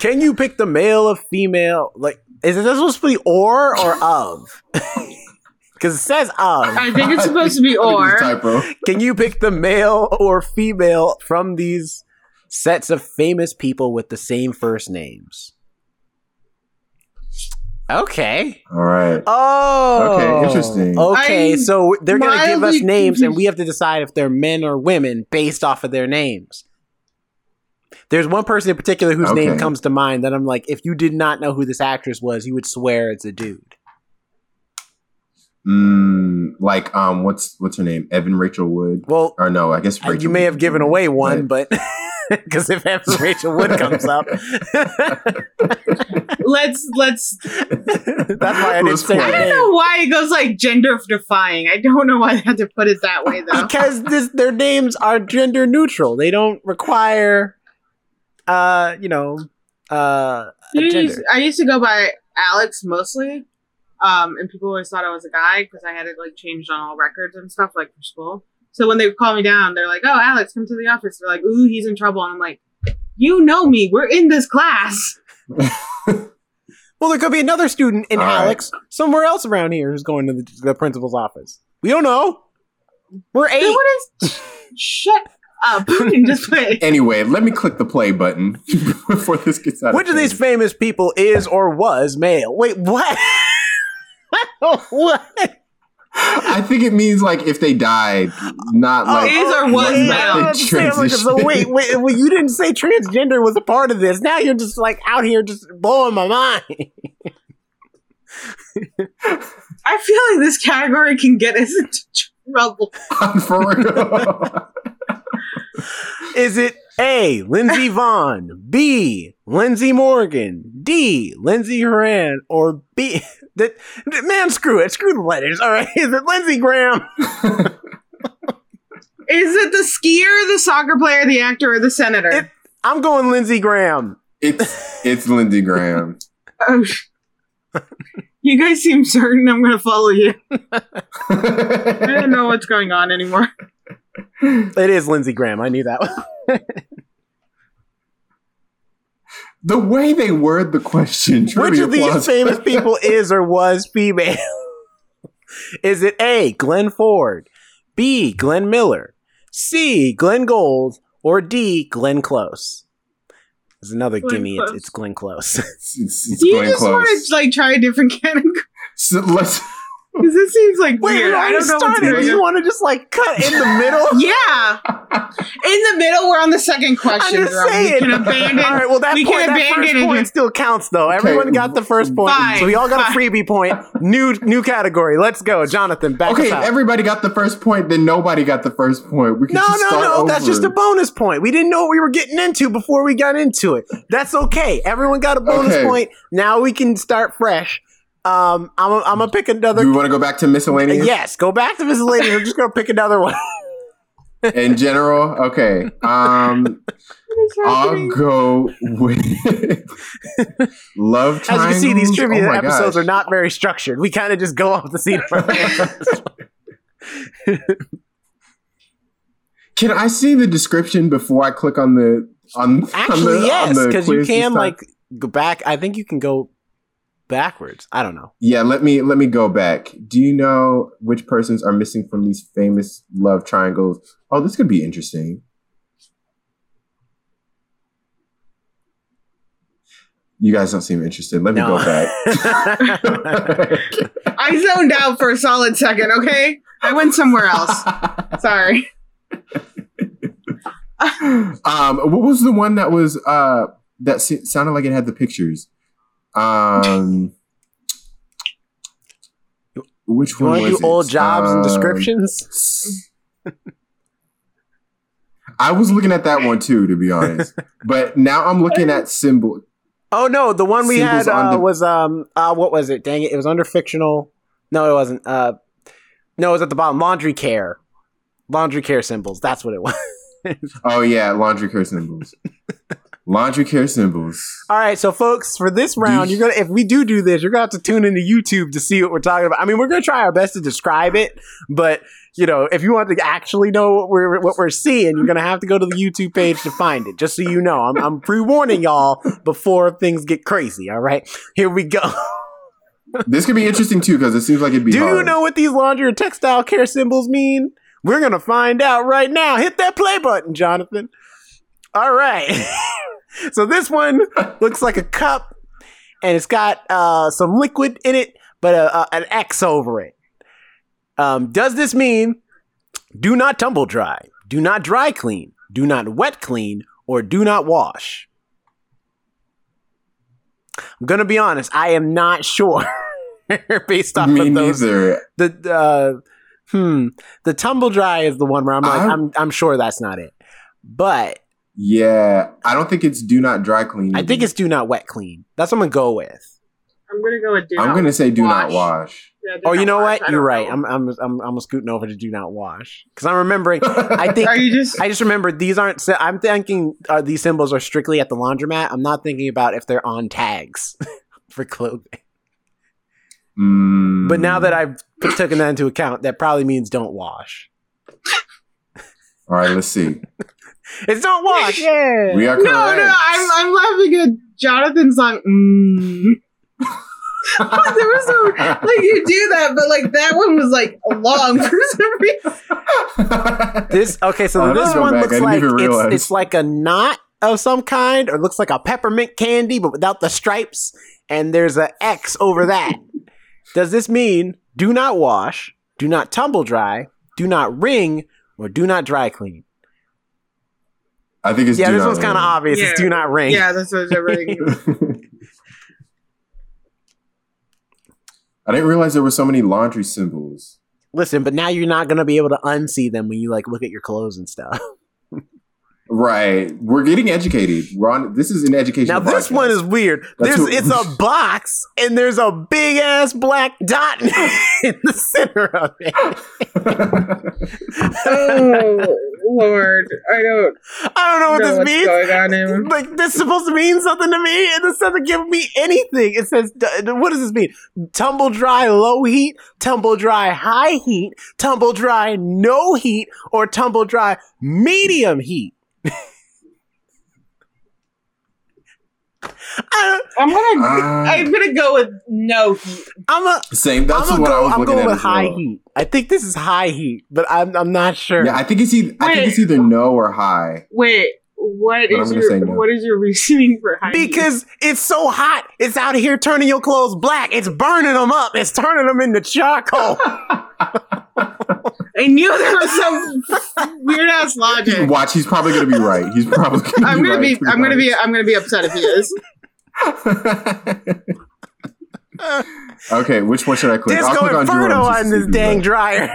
Can you pick the male or female? Like, is it supposed to be or or of? Because it says of. I think it's supposed to be Look at this or. typo. Can you pick the male or female from these sets of famous people with the same first names? Okay. All right. Oh. Okay, interesting. Okay, I'm so they're going to give us mildly names and we have to decide if they're men or women based off of their names. There's one person in particular whose name comes to mind that I'm like, if you did not know who this actress was, you would swear it's a dude. Mm, like um, what's what's her name? Evan Rachel Wood. Well, Or no, I guess Rachel you may Wood. have given away one, but because if Evan Rachel Wood comes up, Let's let's. that's why I didn't Let's say play. I don't know why it goes like gender defying. I don't know why they had to put it that way though. because this, their names are gender neutral. They don't require, uh, you know, uh, a I used, gender. I used to go by Alex mostly, um, and people always thought I was a guy because I had it like changed on all records and stuff like for school. So when they would call me down, they're like, "Oh, Alex, come to the office." They're like, "Ooh, he's in trouble," and I'm like, "You know me. We're in this class." Well, there could be another student in All right. Alex somewhere else around here who's going to the, the principal's office. We don't know. We're Then eight. what is? Shut up and just play. Anyway, let me click the play button before this gets out. Which of of these famous people is or was male? Wait, what? what? I think it means like if they died, not Oh, like is or was like, not was the saying, like, transition. wait, wait, wait, you didn't say transgender was a part of this. Now you're just like out here just blowing my mind. I feel like this category can get us into trouble. For real. Is it A, Lindsey Vonn, B, Lindsey Morgan, D, Lindsey Horan, or B, that, man, screw it, screw the letters, all right? Is it Lindsey Graham? Is it the skier, the soccer player, the actor, or the senator? It- I'm going Lindsey Graham. it's it's Lindsey Graham. Oh, you guys seem certain I'm going to follow you. I don't know what's going on anymore. It is Lindsey Graham. I knew that one. The way they word the question. Which of these applause. famous people is or was female? is it A, Glenn Ford, B, Glenn Miller, C, Glenn Gould, or D, Glenn Close? There's another Glenn gimme. It's, Close. it's Glenn Close. It's, it's, it's Do you going just want to like try a different category? So let's. Because this seems like Wait, weird. we I already don't know what's started. going You want to just like cut in the middle? Yeah, in the middle, we're on the second question. I'm just Rob. saying. We can abandon. All right, well that we point, can that abandon first it. point still counts though. Everyone got the first point, Fine, so we all got a freebie point. New new category. Let's go, Jonathan. Back Okay, us everybody got the first point, then nobody got the first point. We can No, just no, start no. over. That's just a bonus point. We didn't know what we were getting into before we got into it. That's okay. Everyone got a bonus Okay. point. Now we can start fresh. Um, I'm I'm gonna pick another. You want to go back to miscellaneous? yes, go back to miscellaneous. I'm just gonna pick another one. In general, okay. Um, I'll go with love As you can see, these triangles. trivia Oh episodes gosh. are not very structured. We kind of just go off the seat of our. Can I see the description before I click on the on? on Actually, the, yes, because you can like go back. I think you can go backwards. I don't know. Yeah, let me let me go back. Do you know which persons are missing from these famous love triangles? Oh, this could be interesting. You guys don't seem interested. Let me No. go back. I zoned out for a solid second. Okay, I went somewhere else. Sorry. um, what was the one that was uh that sounded like it had the pictures? Um, which you one want to do old it? jobs and Um, descriptions? I was looking at that one too, to be honest. But now I'm looking at symbol. Oh no, the one we Symbols had uh, the- was um uh what was it? Dang it, it was under fictional. No, it wasn't. Uh, no, it was at the bottom. Laundry care, laundry care symbols. That's what it was. Oh yeah, laundry care symbols. laundry care symbols. All right, so folks, for this round, you- you're gonna if we do do this, you're gonna have to tune into YouTube to see what we're talking about. I mean, we're gonna try our best to describe it, but you know, if you want to actually know what we're what we're seeing, you're gonna have to go to the YouTube page to find it. Just so you know, I'm I'm pre warning y'all before things get crazy. All right, here we go. This could be interesting too because it seems like it'd be. Do you know what these laundry or textile care symbols mean? We're gonna find out right now. Hit that play button, Jonathan. All right. so this one looks like a cup, and it's got uh, some liquid in it, but a, a, an X over it. Um, does this mean do not tumble dry, do not dry clean, do not wet clean, or do not wash? I'm gonna be honest. I am not sure based off Me of those neither. the uh hmm the tumble dry is the one where i'm like I- I'm, I'm sure that's not it but Yeah, I don't think it's do not dry clean. i think it's do not wet clean that's what i'm gonna go with I'm gonna go with do I'm not gonna say do not wash. wash. Yeah, do oh you know wash. what you're right know. I'm, I'm i'm i'm scooting over to do not wash because i'm remembering i think Are you just? i just remember these aren't i'm thinking uh, these symbols are strictly at the laundromat i'm not thinking about if they're on tags for clothing Mm. but now that i've taken that into account that probably means don't wash all right, let's see. it's don't wash yeah We are no, correct. no, I'm I'm laughing at Jonathan's song. Mm. there was no like you do that, but like that one was like long for some reason. This okay, so Oh, this one back. Looks like it's, it's like a knot of some kind, or looks like a peppermint candy, but without the stripes, and there's a X over that. Does this mean do not wash, do not tumble dry, do not wring, or do not dry clean? I think it's yeah, do this not one's kind of ring. obvious. It's Yeah. do not ring. yeah, that's what everything. I didn't realize there were so many laundry symbols. Listen, but now you're not gonna be able to unsee them when you like look at your clothes and stuff. Right, we're getting educated. We're on. This is an education. Now this one is weird. That's There's what- it's a box and there's a big ass black dot in the center of it. oh Lord, I don't I don't know what know this means. going on. Like this is supposed to mean something to me, and this doesn't give me anything. It says, "What does this mean? Tumble dry, low heat, tumble dry, high heat, tumble dry, no heat, or tumble dry, medium heat." I, I'm gonna Uh, I'm gonna go with no heat. I'm a. Same. That's I'm what gonna I go. was I'm looking going at with high well. heat. I think this is high heat, but I'm I'm not sure. Yeah, I think it's either. I think it's either no or high. Wait, what But I'm is gonna your say no. what is your reasoning for high heat? Because it's so hot, it's out here turning your clothes black. It's burning them up. It's turning them into charcoal. I knew there was some weird ass logic. Watch, he's probably gonna be right. He's probably gonna I'm be gonna right, be I'm gonna be I'm gonna be upset if he is. okay, which one should I click? Disco click Inferno Jerome's just on to this dang dryer.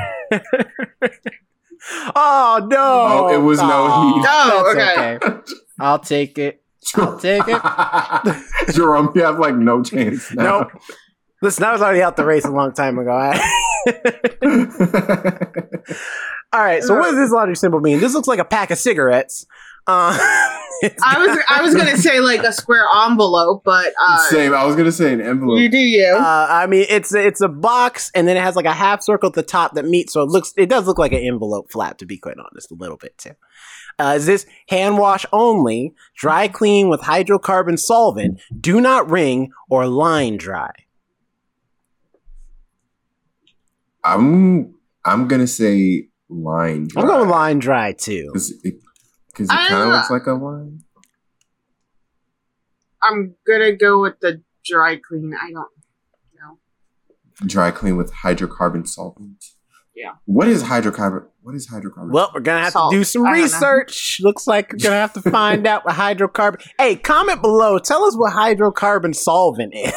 Oh no! Oh, it was no heat. Oh, that's okay. I'll take it. I'll take it. right. Jerome, you have like no chance now. Nope. Listen, I was already out the race a long time ago. All right, so what does this laundry symbol mean? This looks like a pack of cigarettes. Uh, I was I was gonna say like a square envelope, but uh, Same. I was gonna say an envelope. you do you. Uh, I mean, it's it's a box, and then it has like a half circle at the top that meets. So it looks, it does look like an envelope flap, to be quite honest, a little bit too. Uh, is this hand wash only, dry clean with hydrocarbon solvent, do not wring, or line dry? I'm I'm gonna say line. Dry. I'm going line dry too. it, 'cause it kind of looks uh, like a line. I'm gonna go with the dry clean. I don't know. Dry clean with hydrocarbon solvent. Yeah. What is hydrocarbon? What is hydrocarbon? Well, we're gonna have Salt. to do some I know. research. Looks like we're gonna have to find out what hydrocarbon. Hey, comment below. Tell us what hydrocarbon solvent is,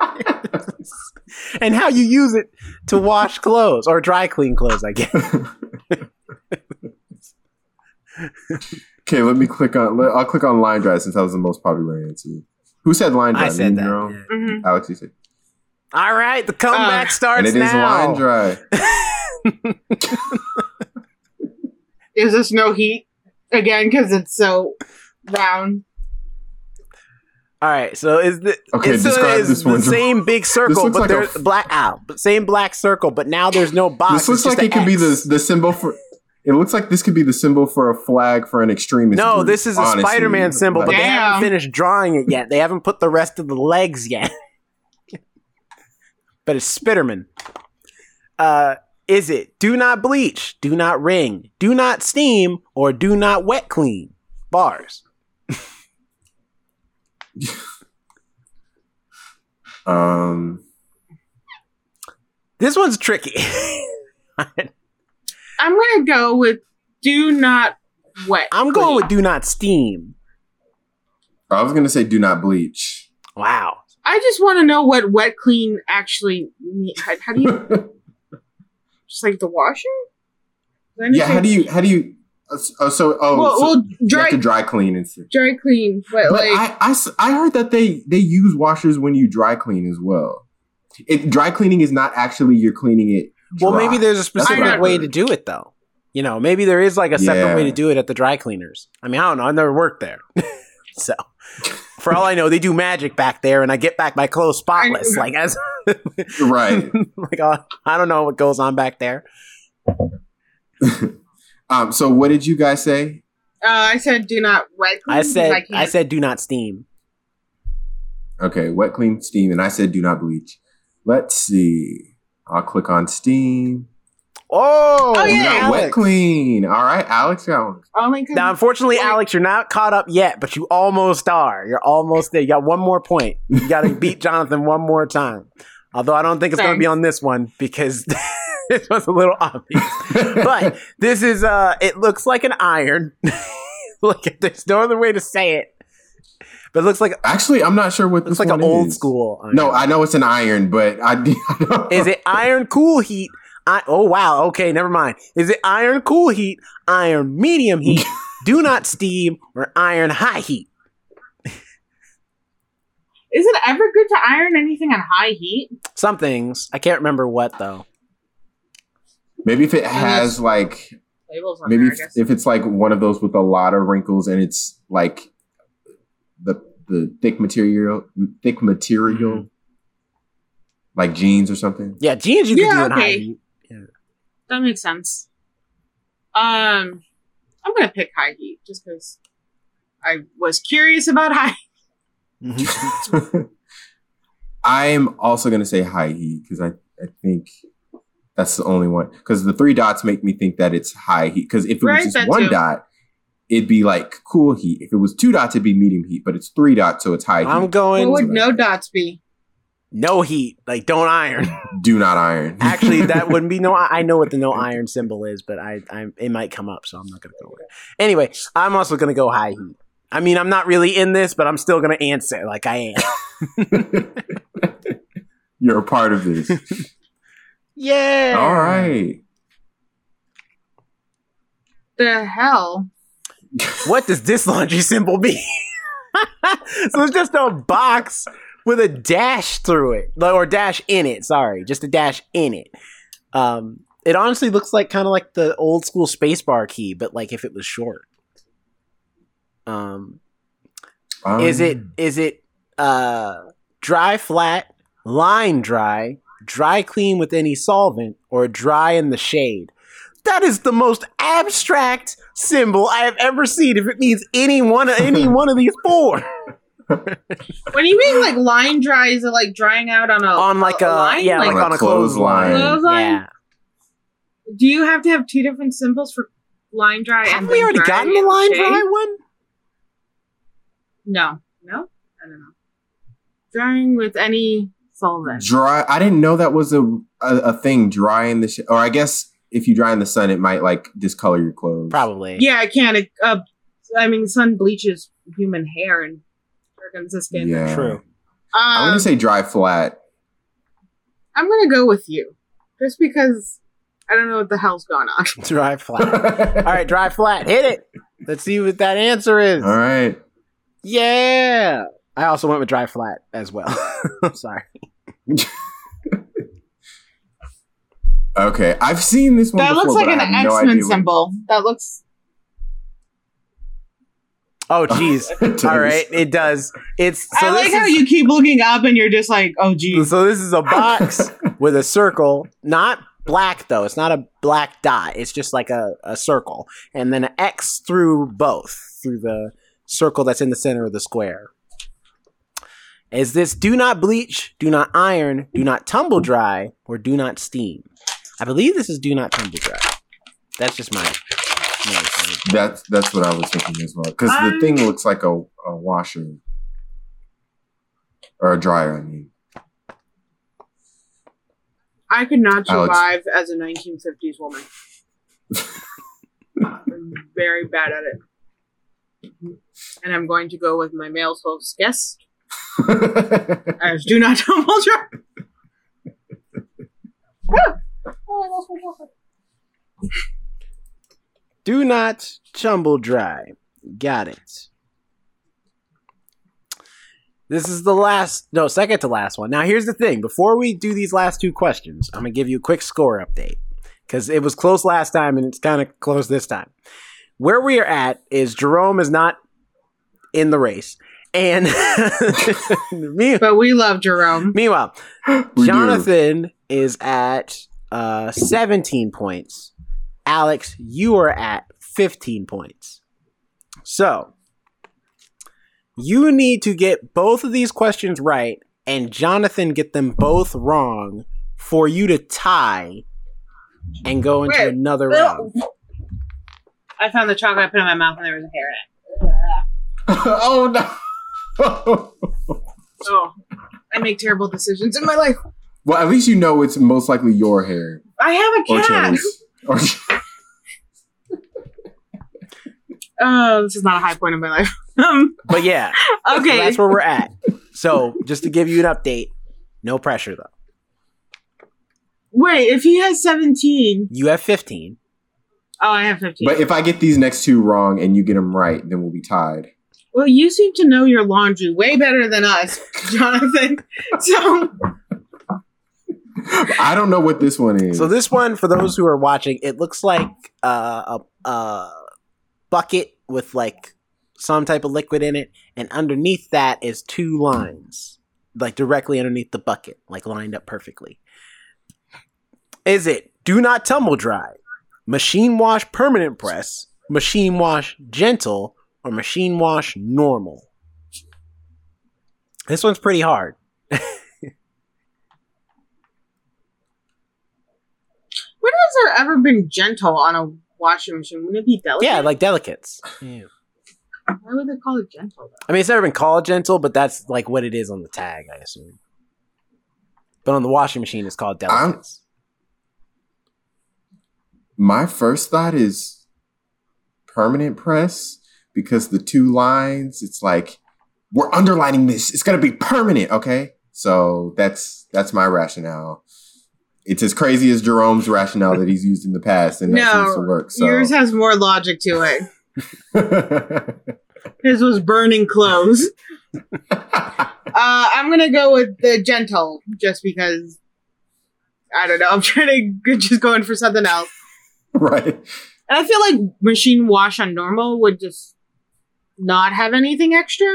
and how you use it to wash clothes or dry clean clothes. I guess. Okay, let me click on. Let, I'll click on line dry since that was the most popular answer. Who said line dry? I said that. Jerome? yeah. Mhm. Alex, you said. All right, the comeback Uh, starts And it is now. line dry. Is this no heat again? Because it's so round. All right, so is the Okay, it's, so describe it's this the one. same big circle, but like there's f- black out, but same black circle, but now there's no box. this looks it's just like it a could be the the symbol for. It looks like this could be the symbol for a flag for an extremist. No, group, this is a honestly. Spider-Man symbol, but Like, they haven't finished drawing it yet. They haven't put the rest of the legs yet. but it's Spiderman. Uh, is it do not bleach, do not ring, do not steam, or do not wet clean? Bars. um, This one's tricky. I'm gonna go with do not wet. I'm going clean. with do not steam. I was gonna say do not bleach. Wow. I just want to know what wet clean actually. mean- How, how do you just like the washer? Yeah, how do you how do you? Oh, so oh, Well, so well, you dry have to dry clean and stuff. dry clean, but, But like I, I s- I heard that they they use washers when you dry clean as well. It, dry cleaning is not actually you're cleaning it. Well, dry. maybe there's a specific way to do it, though. You know, maybe there is like a separate Yeah. way to do it at the dry cleaners. I mean, I don't know. I've never worked there. so, for all I know, they do magic back there, and I get back my clothes spotless. like, as, right. like, uh, I don't know what goes on back there. um. So what did you guys say? uh, I said do not wet clean. I 'cause said, I, can't- said, do not steam. Okay, wet clean steam, and I said do not bleach. Let's see. I'll click on steam. Oh, Oh, yeah, Alex. wet clean. All right, Alex got one. only 'cause- Now, unfortunately, Wait. Alex, you're not caught up yet, but you almost are. You're almost there. You got one more point. You got to beat Jonathan one more time. Although I don't think it's going to be on this one because this was a little obvious. But this is uh, it looks like an iron. Look, at there's no other way to say it. But it looks like Actually, I'm not sure what looks this like one an old school. Iron. No, I know it's an iron, but I, I don't Is it iron cool heat? I, oh wow. Okay, never mind. Is it iron cool heat, iron medium heat, do not steam, or iron high heat? is it ever good to iron anything on high heat? Some things. I can't remember what though. Maybe if it has like Labels on maybe there, if, if it's like one of those with a lot of wrinkles and it's like the the thick material thick material Mhm. like jeans or something. Yeah, jeans you can Yeah, do in high okay. heat. that makes sense. Um, I'm gonna pick high heat just because I was curious about high. I'm also gonna say high heat because I, I think that's the only one because the three dots make me think that it's high heat because if it Right, was just one too. dot it'd be like cool heat if it was two dots it'd be medium heat but it's three dots so it's high I'm heat going What would no dots be? no heat. Like don't iron. do not iron Actually, that wouldn't be no. I know what the no iron symbol is, but I, I it might come up, so I'm not gonna go with it. Anyway, I'm also gonna go high heat. I mean, I'm not really in this, but I'm still gonna answer like I am. you're a part of this Yeah. all right The hell? What does this laundry symbol mean? so it's just a box with a dash through it, or dash in it. Sorry, just a dash in it. Um, it honestly looks like kind of like the old school spacebar key, but like if it was short. Um, Um, is it is it uh dry flat, line dry, dry clean with any solvent, or dry in the shade? That is the most abstract symbol I have ever seen. If it means any one of any one of these four When you mean like line dry, is it like drying out on a on like a, uh, line? yeah, like, On a on a clothesline. clothesline. Clothesline? Yeah, Do you have to have two different symbols for line dry? have we already dry gotten the in line shade? dry one? No, no, I don't know. Drying with any solvent. dry i didn't know that was a a, a thing dry in the sh- or i guess if you dry in the sun it might like discolor your clothes Probably. Yeah, I can't. It, uh, I mean, sun bleaches human hair and organs of skin. yeah True. i'm Um, gonna say dry flat I'm gonna go with you, just because I don't know what the hell's going on. Dry flat. All right, dry flat. Hit it. Let's see what that answer is. All right. Yeah. I also went with dry flat as well. I'm sorry. Okay, I've seen this one. That before, looks like but an I have no X Men idea what- symbol. That looks. Oh, geez! All right, it does. It's so I like this how is- you keep looking up and you're just like, oh, geez. So this is a box with a circle, not black though. It's not a black dot. It's just like a, a circle, and then an X through both through the circle that's in the center of the square. Is this do not bleach, do not iron, do not tumble dry, or do not steam? I believe this is do not tumble dry. That's just my. my That's that's what I was thinking as well. Because the Um, thing looks like a, a washer or a dryer. I mean, I could not Alex. survive as a 1950s woman. I'm very bad at it. And I'm going to go with my male host guest as do not tumble dry. Do not tumble dry. Got it. This is the last, no, second to last one. Now, here's the thing. Before we do these last two questions, I'm going to give you a quick score update because it was close last time and it's kind of close this time. Where we are at is Jerome is not in the race. And me, But we love Jerome. meanwhile, We do. Jonathan is at uh, 17 points. Alex, you are at 15 points. So, you need to get both of these questions right and Jonathan get them both wrong for you to tie and go into Wait, another round. I found the chocolate I put in my mouth and there was a hair in it. oh no. Oh, I make terrible decisions in my life. Well, at least you know it's most likely your hair I have a cat. Chili's. Or Oh, this is not a high point in my life. Um, But yeah, so okay. that's where we're at. So, just to give you an update, no pressure though. Wait, if he has 17. You have 15. Oh, I have 15. but if I get these next two wrong and you get them right, then we'll be tied. well, you seem to know your laundry way better than us, Jonathan. so, I don't know what this one is. So this one, for those who are watching, it looks like uh, a, a bucket with like some type of liquid in it, and underneath that is two lines, like directly underneath the bucket, like lined up perfectly. Is it do not tumble dry, machine wash permanent press, machine wash gentle, or machine wash normal? This one's pretty hard. when has there ever been gentle on a washing machine? Wouldn't it be delicate? Yeah, like delicates. Yeah. Why would they call it gentle, though? I mean, it's never been called gentle, but that's like what it is on the tag, I assume. But on the washing machine, it's called I'm- delicates. My first thought is permanent press because the two lines, it's like we're underlining this. It's gonna be permanent, okay? So that's that's my rationale. It's as crazy as Jerome's rationale that he's used in the past, and that No, seems to work. So Yours has more logic to it. His was burning clothes. Uh, I'm gonna go with the gentle, just because. I don't know. I'm trying to just going for something else, right. and I feel like machine wash on normal would just not have anything extra,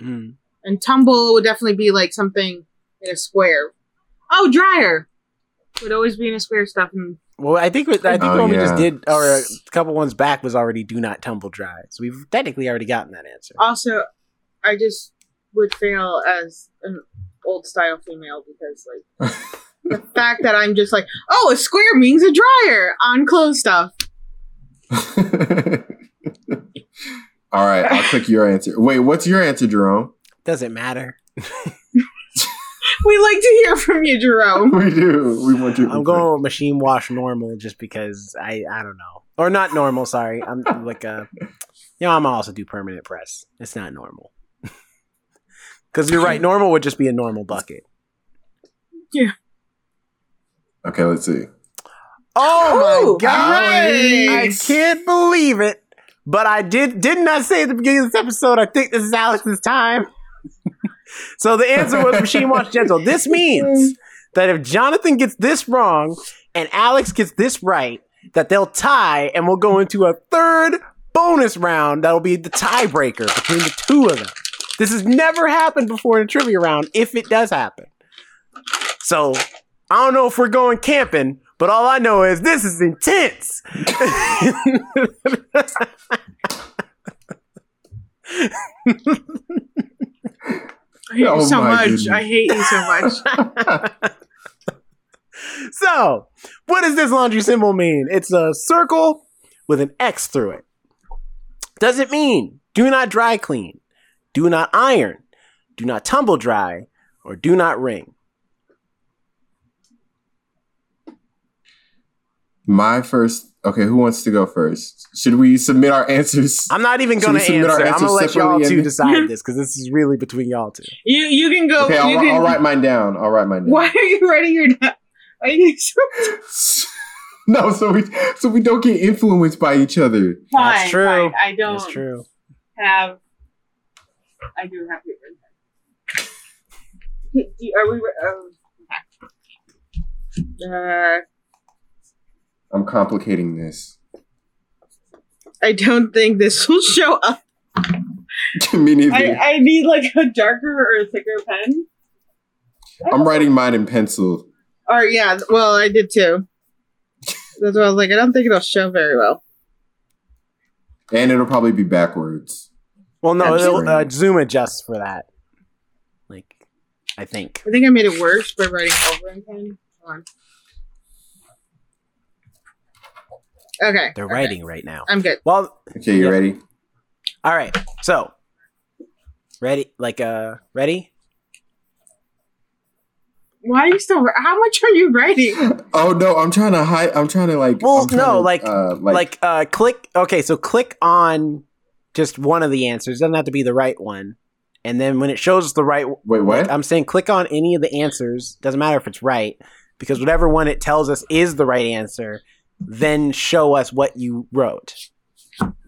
Mm. and tumble would definitely be like something in a square. Oh, dryer would always be in a square stuff, and Well, I think I think Oh, the one we just did, or a couple ones back, was already "do not tumble dry." So we've technically already gotten that answer. also, I just would fail as an old style female because like. the fact that I'm just like, oh, a square means a dryer on clothes stuff. All right, I'll click your answer. Wait, what's your answer, Jerome? Doesn't matter. We like to hear from you, Jerome. We do. We want you. I'm going with machine wash normal just because I I don't know, or not normal. Sorry, I'm like a, you know, I'm also do permanent press. It's not normal. Because you're right, normal would just be a normal bucket. Yeah. Okay, let's see. Oh Ooh, my god! I can't believe it. But I did didn't I say at the beginning of this episode? I think this is Alex's time. So the answer was Machine Wash Gentle. This means that if Jonathan gets this wrong and Alex gets this right, that they'll tie and we'll go into a third bonus round that'll be the tiebreaker between the two of them. This has never happened before in a trivia round, if it does happen. So I don't know if we're going camping, but all I know is this is intense. I hate Oh you so much. goodness. I hate you so much. so, what does this laundry symbol mean? It's a circle with an X through it. Does it mean do not dry clean, do not iron, do not tumble dry, or do not wring? My first. Okay, who wants to go first? Should we submit our answers? I'm not even going to submit our answer. I'm going to let y'all two decide this because this is really between y'all two. You you can go. Okay, you I'll, can, I'll write mine down. I'll write mine down. Why are you writing your? Are you so no, so we so we don't get influenced by each other. fine? That's true. fine. I don't That's true. have. I do have paper. Do you- Are we? Um, uh, I'm complicating this. I don't think this will show up. To me neither. I, I need like a darker or a thicker pen. I'm writing mine in pencil. Or yeah, well, I did too. That's why I was like, I don't think it'll show very well. And it'll probably be backwards. Well, no, it'll, uh, Zoom adjusts for that. Like, I think. I think I made it worse by writing over in pen. Hold on. Okay. They're okay. writing right now. I'm good. Well, Okay, you Yeah. ready? all right. So, ready? Like, uh, ready? Why are you still? How much are you writing? Oh no, I'm trying to hide. I'm trying to like. Well, no, to, like- uh, Like, uh, click. Okay, so click on just one of the answers. Doesn't have to be the right one. And then when it shows the right, wait, what? I'm saying click on any of the answers. Doesn't matter if it's right, because whatever one it tells us is the right answer, then show us what you wrote.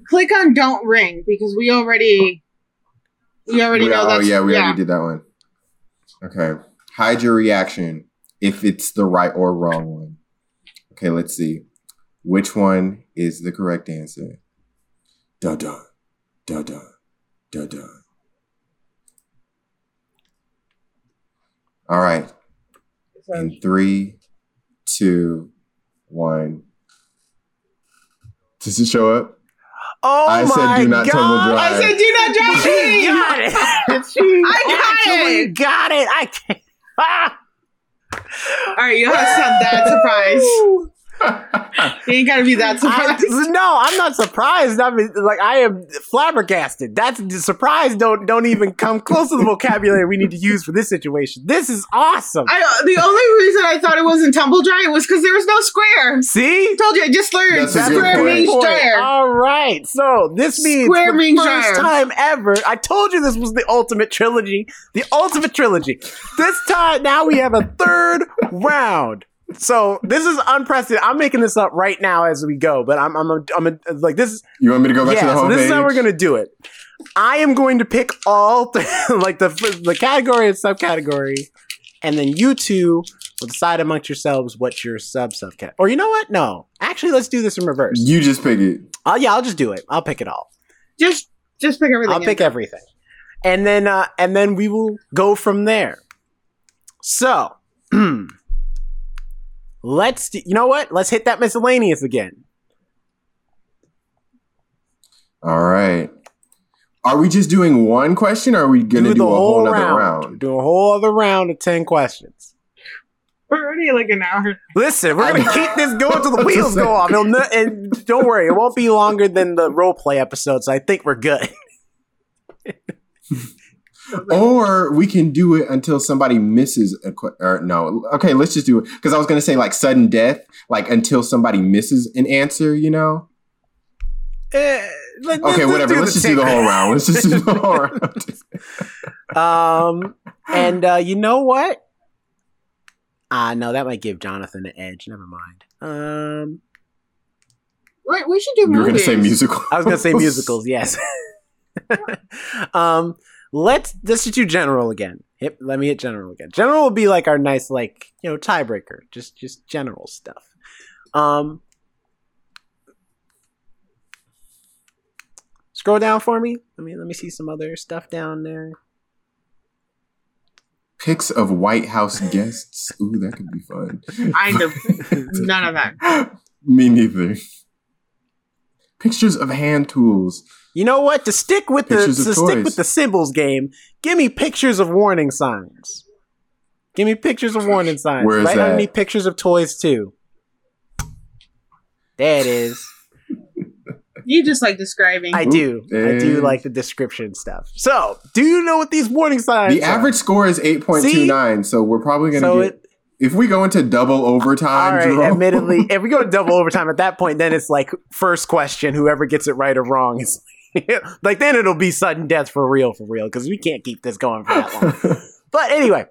Click on "Don't Ring" because we already, we already We- know oh that's yeah, we already did that one. Okay, hide your reaction if it's the right or wrong one. Okay, let's see. Which one is the correct answer? Da da, da da, da da. All right. So, In three, two, one. Does it show up? Oh I said do not god! tumble dry. I said, "Do not drop She me." got it. She I got actually it. got it. I can't. Ah! All right, you have to sound that surprised. You ain't gotta be that surprised. I, no, I'm not surprised. I mean, like I am flabbergasted. That's surprise. Don't don't even come close to the vocabulary we need to use for this situation. This is awesome. I, the only reason I thought it wasn't tumble dry was because there was no square. See, I told you, I just learned That's square means Point. dryer. All right, so this means Square the means first dryer. time ever. I told you this was the ultimate trilogy. The ultimate trilogy. This time, now we have a third round. So this is unprecedented. I'm making this up right now as we go, but I'm I'm a, I'm a, like this is You want me to go back to yeah. the So homepage? this is how we're gonna do it. I am going to pick all th- like the the category and subcategory, and then you two will decide amongst yourselves what your sub subcat. Or you know what? No, actually, let's do this in reverse. You just pick it. Uh, yeah, I'll just do it. I'll pick it all. Just, just pick everything. I'll pick everything, and then uh, and then we will go from there. So, let's. Do, you know what? Let's hit that miscellaneous again. All right. Are we just doing one question or are we going to do, a whole other round? Do a whole other round of ten questions. We're already like an hour. Listen, we're gonna keep this going till the wheels go off. It'll no- and don't worry, it won't be longer than the role play episode. So I think we're good. Or we can do it until somebody misses a que- or no. Okay, let's just do it because I was going to say like sudden death, like until somebody misses an answer, you know? Eh, let- Okay, let's whatever. Let's just do the whole round. Let's just do the whole round. Um, and uh, you know what? Ah, no, that might give Jonathan an edge. Never mind. Um, Wait, we should do You were gonna say musical. I was gonna say musicals. Yes. um, let's let's just do general again. Hit, let me hit general again. General will be like our nice, like you know, tiebreaker. Just just general stuff. Um, scroll down for me. Let me let me see some other stuff down there. Pics of White House guests. Ooh, that could be fun. Kind of. None of that. Me neither. Pictures of hand tools. You know what? To stick with the to stick with the symbols game, give me pictures of warning signs. Give me pictures of warning signs. Where is right that? underneath pictures of toys too. There it is. You just like describing. I do. I do like the description stuff. So, do you know what these warning signs? The are? average score is 8.29, so we're probably going to So get. it. if we go into double overtime, All right. Jerome- Admittedly, if we go to double overtime at that point, then it's like first question. Whoever gets it right or wrong is like then it'll be sudden death for real, for real, because we can't keep this going for that long. But anyway,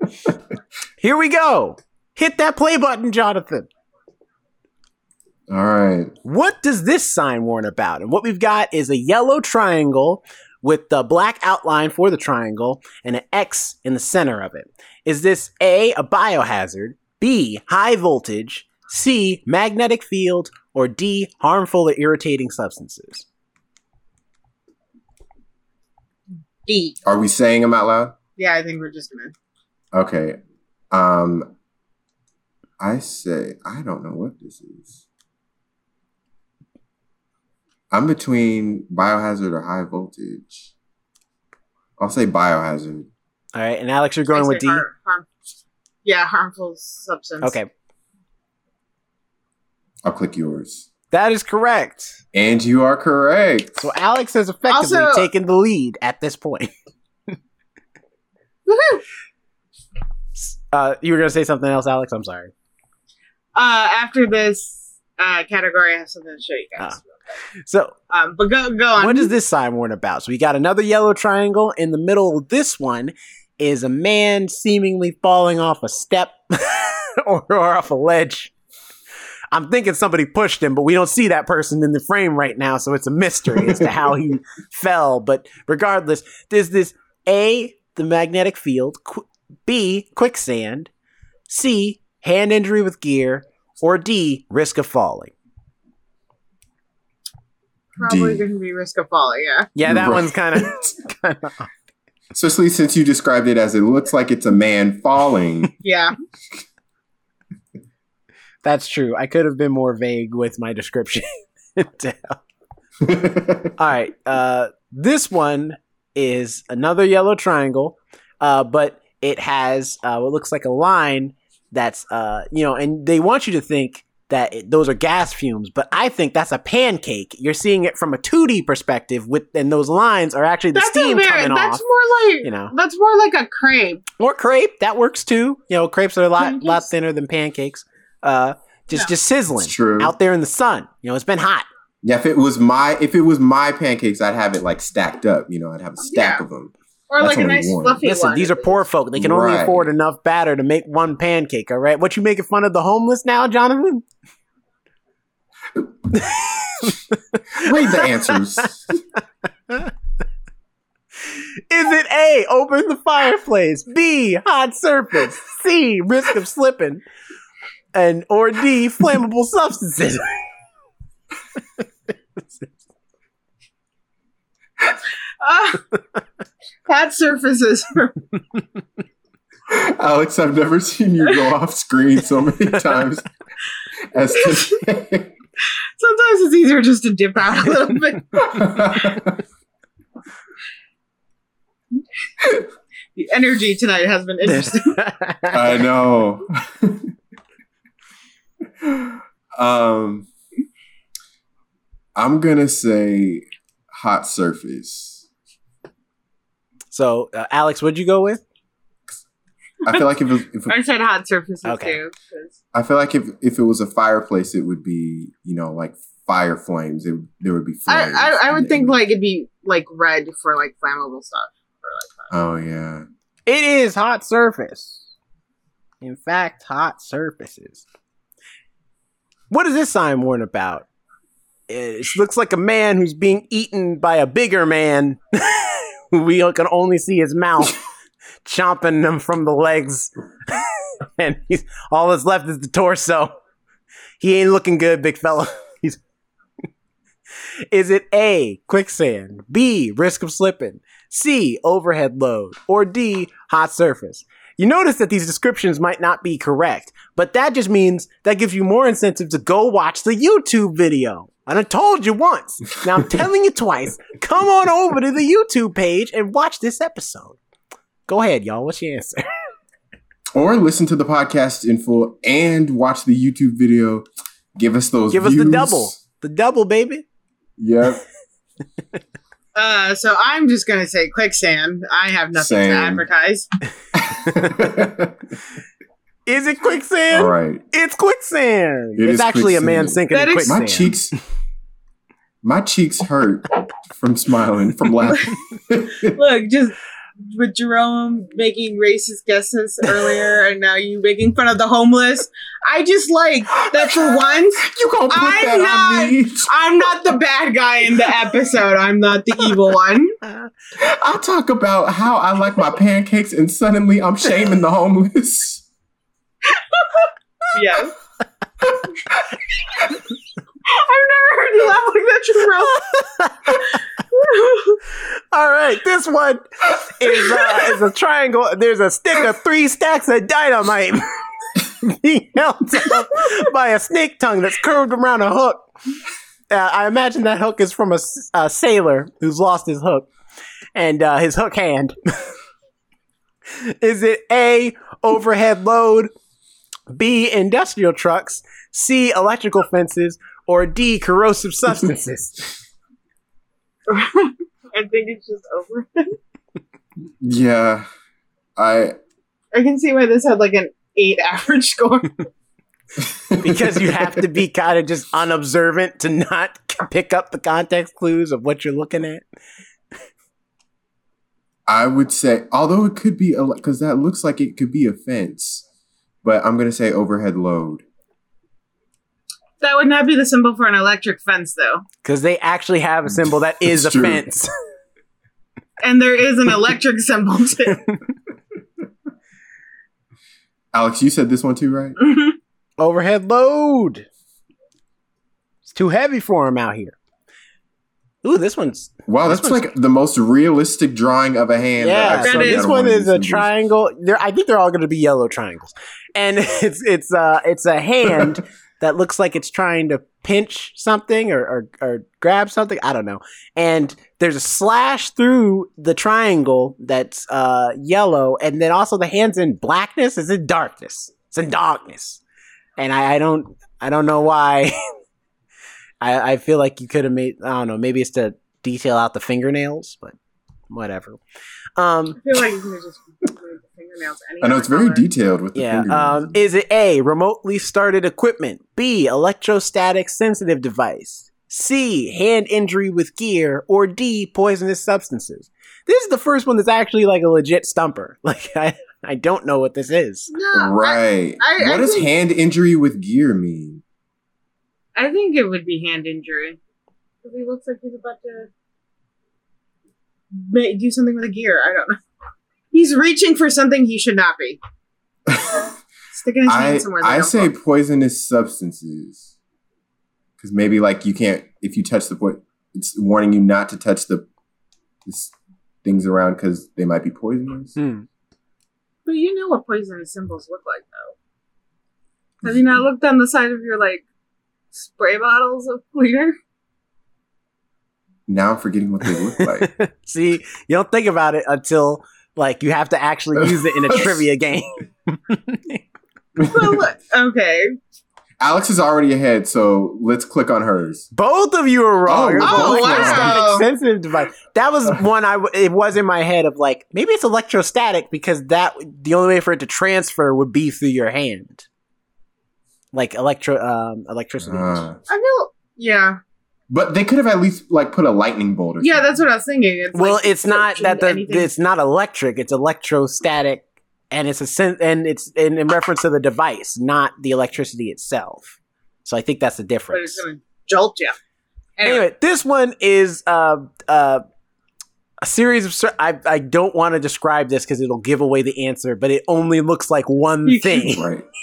here we go. Hit that play button, Jonathan. All right. What does this sign warn about? And what we've got is a yellow triangle with the black outline for the triangle and an X in the center of it. Is this A, a biohazard, B, high voltage, C, magnetic field, or D, harmful or irritating substances? D. Are we saying them out loud? Yeah, I think we're just gonna. Okay. Um, I say I don't know what this is. I'm between biohazard or high voltage. I'll say biohazard. All right, and Alex, you're going with D. har- harm- yeah, harmful substance. Okay, I'll click yours. That is correct. And you are correct. So Alex has effectively Also- taken the lead at this point. Woohoo! Uh, you were going to say something else, Alex? I'm sorry. Uh, after this uh, category, I have something to show you guys. So Um, but go go on. What is this sign warn about? So we got another yellow triangle. In the middle of this one is a man seemingly falling off a step or, or off a ledge. I'm thinking somebody pushed him, but we don't see that person in the frame right now, so it's a mystery as to how he fell. But regardless, there's this A, the magnetic field, qu- B, quicksand, C, hand injury with gear, or D, risk of falling. Probably D. going to be risk of falling. Yeah. Yeah, that Right. one's kind of kind of Especially since you described it as it looks like it's a man falling. Yeah. That's true. I could have been more vague with my description. All right. Uh, this one is another yellow triangle, uh, but it has uh, what looks like a line that's, uh, you know, and they want you to think that it, those are gas fumes, but I think that's a pancake. You're seeing it from a 2D perspective, with and those lines are actually the That's a steam very. coming That's off. more like. you know. That's more like a crepe. Or crepe that works too. You know, crepes are a lot Pancakes? lot thinner than pancakes. Uh, just Yeah. just sizzling true. out there in the sun. You know, it's been hot. yeah, if it was my if it was my pancakes, I'd have it like stacked up. You know, I'd have a stack Yeah. of them. Or That's like a only nice one. fluffy Listen, one. these are poor folk. They can only afford enough batter to make one pancake. All right, what you making fun of the homeless now, Jonathan? Read the answers. Is it A, open the fireplace, B, hot surface, C, risk of slipping, and or D, flammable substances? Ah, hot surfaces. Alex, I've never seen you go off screen so many times as today. Sometimes it's easier just to dip out a little bit. The energy tonight has been interesting. I know. um, I'm gonna say hot surface. so, uh, Alex, what'd you go with? I feel like if, it, if I said hot surfaces Okay. too. 'cause- I feel like if if it was a fireplace, it would be you know like fire flames. It, there would be I, flames. I, I would think like it'd be like red for like flammable stuff. Or like that. Oh yeah. It is hot surface. In fact, hot surfaces. What is this sign warn about? It looks like a man who's being eaten by a bigger man. we can only see his mouth chomping them from the legs, and he's all that's left is the torso. He ain't looking good, big fella. He's. is it A, quicksand, B, risk of slipping, C, overhead load, or D, hot surface? You notice that these descriptions might not be correct, but that just means that gives you more incentive to go watch the YouTube video. And I told you once. Now I'm telling you twice. Come on over to the YouTube page and watch this episode. Go ahead, y'all. What's your answer? Or listen to the podcast in full and watch the YouTube video. Give us those. Give us the double. The double, baby. Yep. Uh, so I'm just gonna say quicksand. I have nothing Same. to advertise. Is it quicksand? All right. It's quicksand. It it's is actually a man sinking That in is- My cheeks. My cheeks hurt from smiling, from laughing. Look, just with Jerome making racist guesses earlier, and now you making fun of the homeless. I just like that for once. you gonna put I'm that not- on me? I'm not the bad guy in the episode. I'm not the evil one. I talk about how I like my pancakes, and suddenly I'm shaming the homeless. Yes. I've never heard you laugh like that, Jerome. All right, this one is uh, is a triangle. There's a stick of three stacks of dynamite being held up by a snake tongue that's curved around a hook. Uh, I imagine that hook is from a sailor who's lost his hook and uh, his hook hand. is it A, overhead load, B, industrial trucks, C, electrical fences, or D, corrosive substances? I think it's just over. Yeah, I. I can see why this had like an eight average score. because you have to be kind of just unobservant to not pick up the context clues of what you're looking at. I would say, although it could be, because that looks like it could be a fence, but I'm gonna say overhead load. That would not be the symbol for an electric fence, though. Because they actually have a symbol that is a true. fence. And there is an electric symbol too. Alex, you said this one too, right? Mhm. Overhead load. It's too heavy for him out here. Ooh, this one's Wow, This that's one's- like the most realistic drawing of a hand. yeah. that I've That seen is- out This of one is a symbols. triangle. They're, I think they're all going to be yellow triangles, and it's it's uh it's a hand that looks like it's trying to pinch something or, or or grab something. I don't know. And there's a slash through the triangle that's uh yellow, and then also the hand's in blackness. It's in darkness. It's in darkness, and I, I don't I don't know why. I I feel like you could have made I don't know. Maybe it's to detail out the fingernails, but whatever. Um, I feel like you can just fingernails. any I know it's very color. detailed with the yeah. Um, is it A, remotely started equipment? B, electrostatic sensitive device? C, hand injury with gear? Or D, poisonous substances? This is the first one that's actually like a legit stumper. Like, I, I don't know what this is. No, right. I- I what does think- hand injury with gear mean? I think it would be hand injury. Because he looks like he's about to do something with a gear. I don't know. He's reaching for something he should not be. Sticking his I somewhere. I say belong. poisonous substances because maybe like you can't if you touch the point, it's warning you not to touch the this, things around because they might be poisonous. Hmm. But you know what poisonous symbols look like, though. Have you not looked on the side of your like spray bottles of cleaner? Now I'm forgetting what they look like. See, you don't think about it until like you have to actually use it in a trivia game. well, okay. Alex is already ahead, so let's click on hers. Both of you are wrong. Oh, It was oh, both wow. sensitive device. That was one I. w- It was in my head of like maybe it's electrostatic because that the only way for it to transfer would be through your hand, like electro um, electricity. Ah. I feel, yeah, but they could have at least like put a lightning bolt or yeah. something. That's what I was thinking. It's well, like it's not that the anything- it's not electric. It's electrostatic, and it's a sen- and it's in, in reference to the device, not the electricity itself. So I think that's the But difference. it's gonna jolt you. Anyway, Anyway, this one is uh, uh, a series of. cer- I I don't want to describe this because it'll give away the answer, but it only looks like one thing. Right.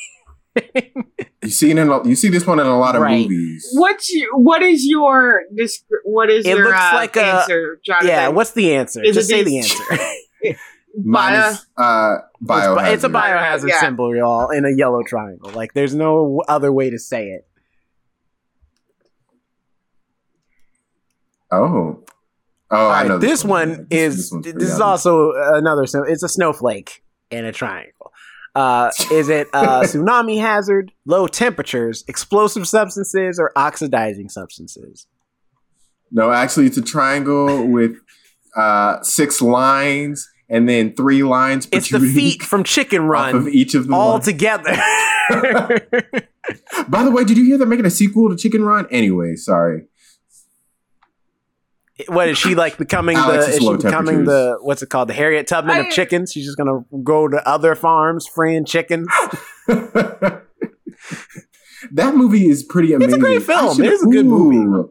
you see it in a, you see this one in a lot of Right. movies. what's your, what is your descri- what is It your looks uh, like a- answer, Jonathan? yeah, what's the answer? Is Just say the these- answer. Mine Bio- is uh, biohazard. It's a biohazard Yeah. symbol, y'all, in a yellow triangle. Like, there's no other way to say it. Oh. Oh, All I right, know this, one, Yeah, this- is this one's this, is also another. So it's a snowflake in a triangle. Uh, is it uh, tsunami hazard, low temperatures, explosive substances, or oxidizing substances? No, actually, it's a triangle with uh, six lines and then three lines. It's the feet from Chicken Run of each of them. all together. By the way, did you hear they're making a sequel to Chicken Run? Anyway, sorry. What is she like becoming Alex the? is Is she becoming the? What's it called? The Harriet Tubman of chickens. She's just gonna go to other farms freeing chickens. that movie is pretty amazing. It's a great film. It is a good movie.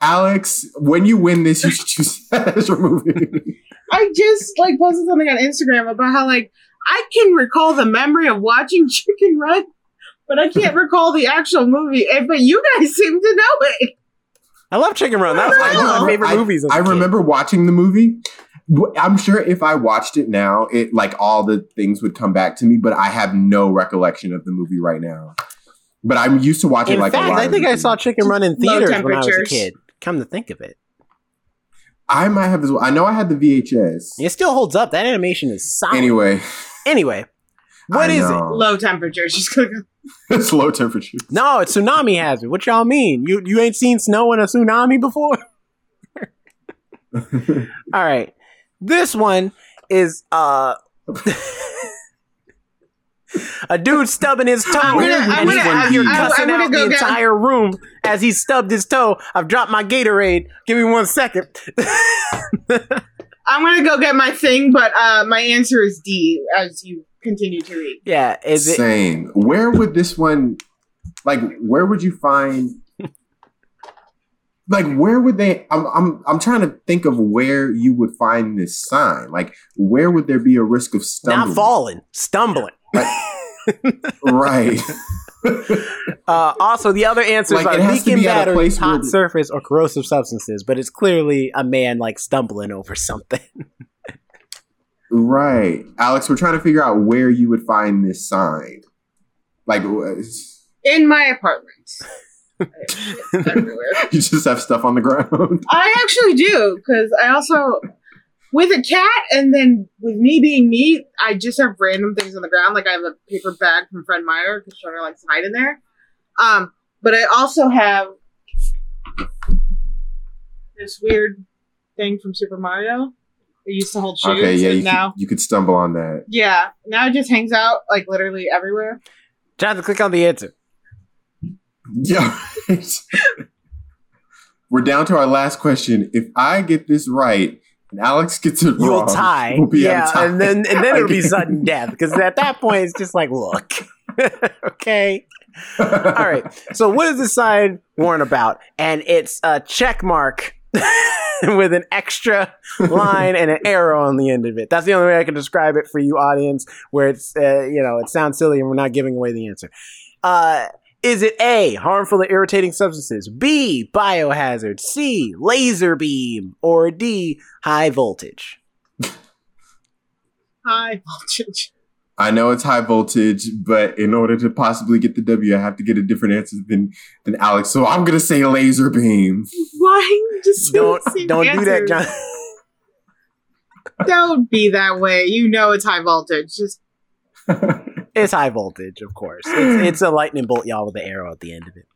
Alex, when you win this, you should choose that as your movie. I just like posted something on Instagram about how like I can recall the memory of watching Chicken Run, but I can't recall the actual movie. And but you guys seem to know it. I love Chicken Run. That was like one of my favorite I- movies. as a I remember watching the movie. I'm sure if I watched it now, it like all the things would come back to me, but I have no recollection of the movie right now. But I'm used to watching In like a fact, lot I of think I saw Chicken Run in Low theaters when I was a kid. Come to think of it, I might have as well. I know I had the VHS. it still holds up. That animation is solid. Anyway, anyway, what I is it? Low temperatures. Just gonna go. it's low temperature. No, it's tsunami hazard. What y'all mean? You you ain't seen snow in a tsunami before? All right. This one is uh a dude stubbing his toe I'm gonna- I'm and gonna- when you're I'm- cussing gonna out go the get- entire room as he stubbed his toe. I've dropped my Gatorade. Give me one second. I'm gonna go get my thing, but uh, my answer is D. As you continue to read, yeah, is it Same. Where would this one like where would you find like where would they I'm I'm I'm trying to think of where you would find this sign. Like where would there be a risk of stumbling? not falling, stumbling. Right. Uh, also, the other answers Like, it are leaking be batteries, hot the- surface, or corrosive substances. But it's clearly a man like stumbling over something. Right. Alex, we're trying to figure out where you would find this sign. Like in my apartment, I have shit everywhere. you just have stuff on the ground. I actually do because I also with a cat, and then with me being me, I just have random things on the ground. Like I have a paper bag from Fred Meyer because Shona likes to hide in there. Um, but I also have this weird thing from Super Mario. It used to hold shoes. okay, yeah, you now could, you could stumble on that. yeah, now it just hangs out like literally everywhere. Jonathan, click on the answer. Yeah. We're down to our last question. If I get this right and Alex gets it You'll wrong, tie, we'll be yeah, at a tie. and then and then it'll be sudden death because at that point it's just like, look, okay, all right. So what is the sign warn about? And it's a check mark with an extra line and an arrow on the end of it. That's the only way I can describe it for you, audience. Where it's uh, you know it sounds silly and we're not giving away the answer. Uh, is it A, harmful or irritating substances, B, biohazard, C, laser beam, or D, high voltage? High voltage. I know it's high voltage, but in order to possibly get the W, I have to get a different answer than than Alex. So I'm gonna say laser beam. Why just say Don't the same don't do that. John. Don't be that way. You know it's high voltage. Just It's high voltage, of course. It's, it's a lightning bolt, y'all, with the arrow at the end of it.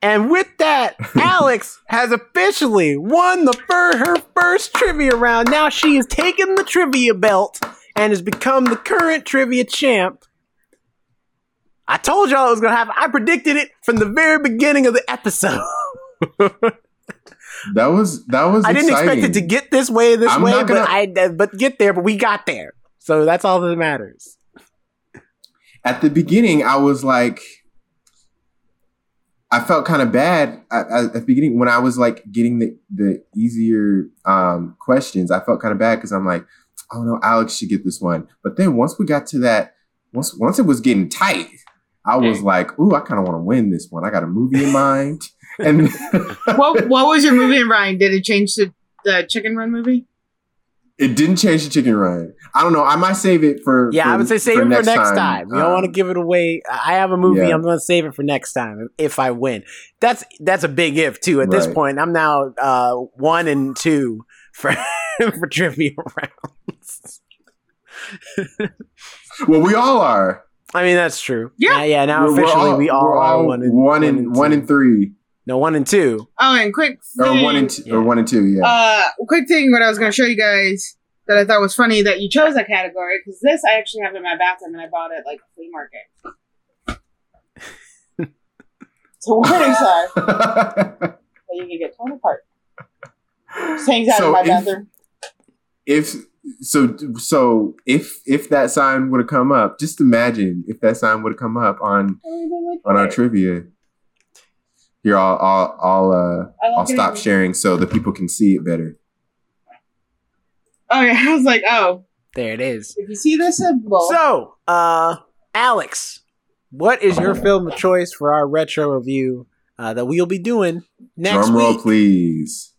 And with that, Alex has officially won the fir- her first trivia round. Now she is taking the trivia belt and has become the current trivia champ. I told y'all it was gonna happen. I predicted it from the very beginning of the episode. That was that was. I didn't expect it to get this way, this I'm way, but gonna- I uh, but get there. But we got there, so that's all that matters. At the beginning, I was like, I felt kind of bad at, at the beginning when I was like getting the the easier um, questions. I felt kind of bad because I'm like, oh no, Alex should get this one. But then once we got to that, once once it was getting tight, I was like, ooh, I kind of want to win this one. I got a movie in mind, and what What was your movie in Ryan? Did it change to the Chicken Run movie? it didn't change the chicken run. I don't know. I might save it for. Yeah, for- I would say save it for next time. We don't Um, want to give it away. I have a movie. yeah. I'm going to save it for next time if I win. That's that's a big if too. At this point, I'm now uh, one and two for for trivia rounds. Well, we all are. I mean, that's true. Yeah. yeah. Now We're- we're officially, we all, we're are one and one and one and three, no one and two. Oh, and quick or one and two, Yeah. or one and two. Yeah. uh, quick thing. What I was going to show you guys that I thought was funny that you chose that category because this I actually have in my bathroom and I bought it like a flea market. It's a warning sign that you can get torn apart. Just hangs out So in my if- bathroom. If so so if if that sign would have come up just imagine if that sign would have come up on on our trivia here i'll i'll i'll uh I like i'll stop it. sharing so the people can see it better Oh yeah, I was like, oh, There it is. if you see this symbol, So, uh, Alex, what is your film of choice for our retro review uh, that we'll be doing next drum roll week? please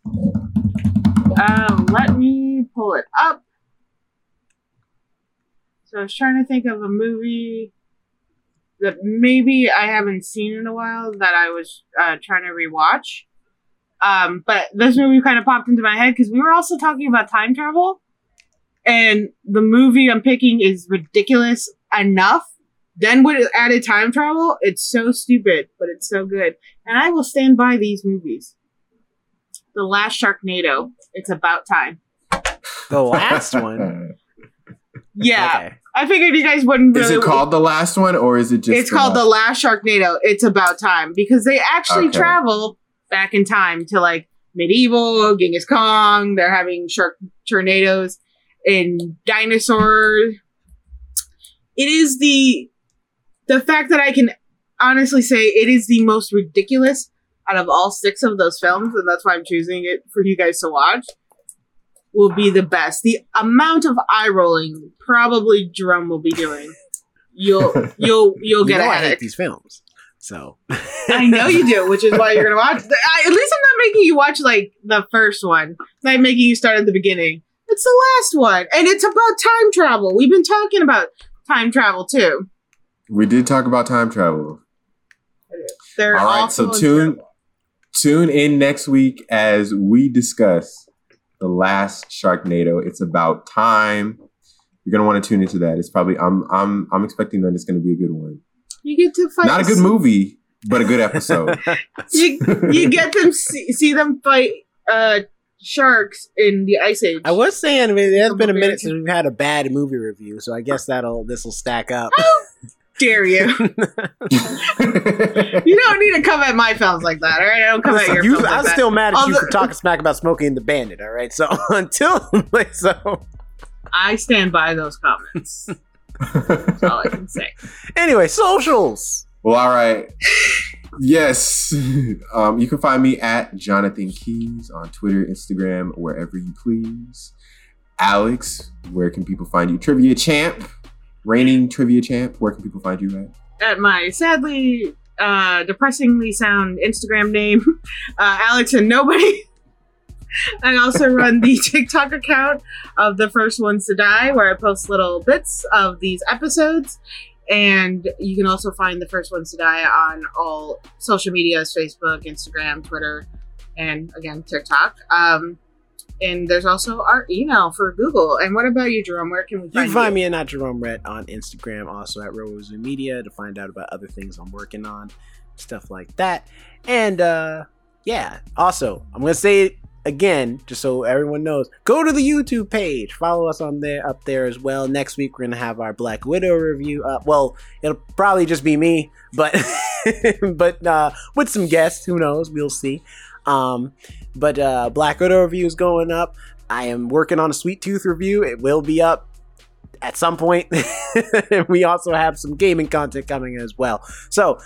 um, let me pull it up. So I was trying to think of a movie that maybe I haven't seen in a while that I was uh, trying to rewatch. Um, but this movie kind of popped into my head because we were also talking about time travel, and the movie I'm picking is ridiculous enough. Then with added time travel, it's so stupid, but it's so good, and I will stand by these movies. The last Sharknado. It's about time. The last one. Yeah, Okay. I figured you guys wouldn't really. is it called the last one or is it just it's called the last Sharknado. It's about time because they actually Okay. travel back in time to like medieval Genghis Kong. They're having shark tornadoes and dinosaurs. It is the the fact that I can honestly say it is the most ridiculous out of all six of those films, and that's why I'm choosing it for you guys to watch. Will be the best. The amount of eye rolling probably Jerome will be doing. You'll you'll you'll get You know a I hate headache. these films. So I know you do, which is why you're gonna watch. I, at least I'm not making you watch like the first one. I'm not making you start at the beginning. It's the last one, and it's about time travel. We've been talking about time travel too. we did talk about time travel They're All right, so tune- tune in next week as we discuss the last Sharknado. It's about time. You're gonna want to tune into that. It's probably I'm I'm I'm expecting that it's gonna be a good one. You get to fight. Not a good movie, but a good episode. You you get them see, see them fight uh sharks in the ice age. I was saying, I mean, it has been a minute since we've had a bad movie review, so I guess that'll this will stack up. Dare you? You don't need to come at my films like that. All right, I don't come at your you- films I'm that. still mad at you for talking smack about Smokey and the Bandit. All right, so until so I stand by those comments. That's all I can say. anyway, socials. well, all right. Yes. Um, you can find me at Jonathan Keys on Twitter, Instagram, wherever you please. Alex, where can people find you? Trivia champ, reigning trivia champ. Where can people find you at? At my sadly uh, depressingly sound Instagram name, uh, Alex and Nobody. I also run the TikTok account of the first ones to die, where I post little bits of these episodes. And you can also find the first ones to die on all social medias Facebook, Instagram, Twitter, and again, TikTok. Um, and there's also our email for Google. And what about you, Jerome? Where can we You find can find me at not Jerome Rhett on Instagram, also at Rosu Media to find out about other things I'm working on, stuff like that. And uh yeah, also I'm gonna say it again, just so everyone knows. Go to the YouTube page, follow us on there up there as well. Next week we're gonna have our Black Widow review up. Well, it'll probably just be me, but but uh with some guests, who knows? We'll see. Um but uh Black Widow review is going up. I am working on a Sweet Tooth review. It will be up at some point. we also have some gaming content coming as well. So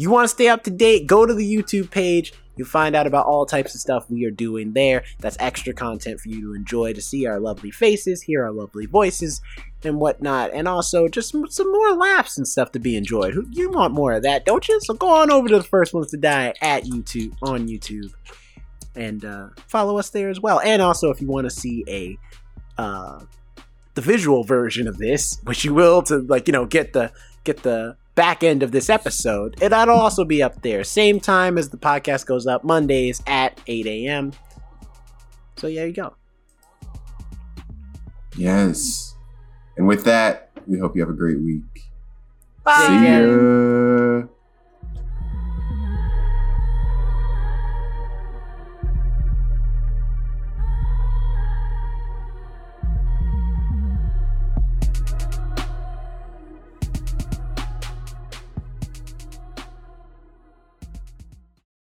you want to stay up to date, go to the YouTube page. You'll find out about all types of stuff we are doing there. That's extra content for you to enjoy, to see our lovely faces, hear our lovely voices, and whatnot. And also just some, some more laughs and stuff to be enjoyed. You want more of that, don't you? So go on over to the first ones to die at YouTube on YouTube and uh, follow us there as well. And also, if you want to see a uh, the visual version of this, which you will to like you know get the get the back end of this episode, and that'll also be up there, same time as the podcast goes up Mondays at 8 a.m. So there you go. Yes. And with that, we hope you have a great week. Bye. See ya.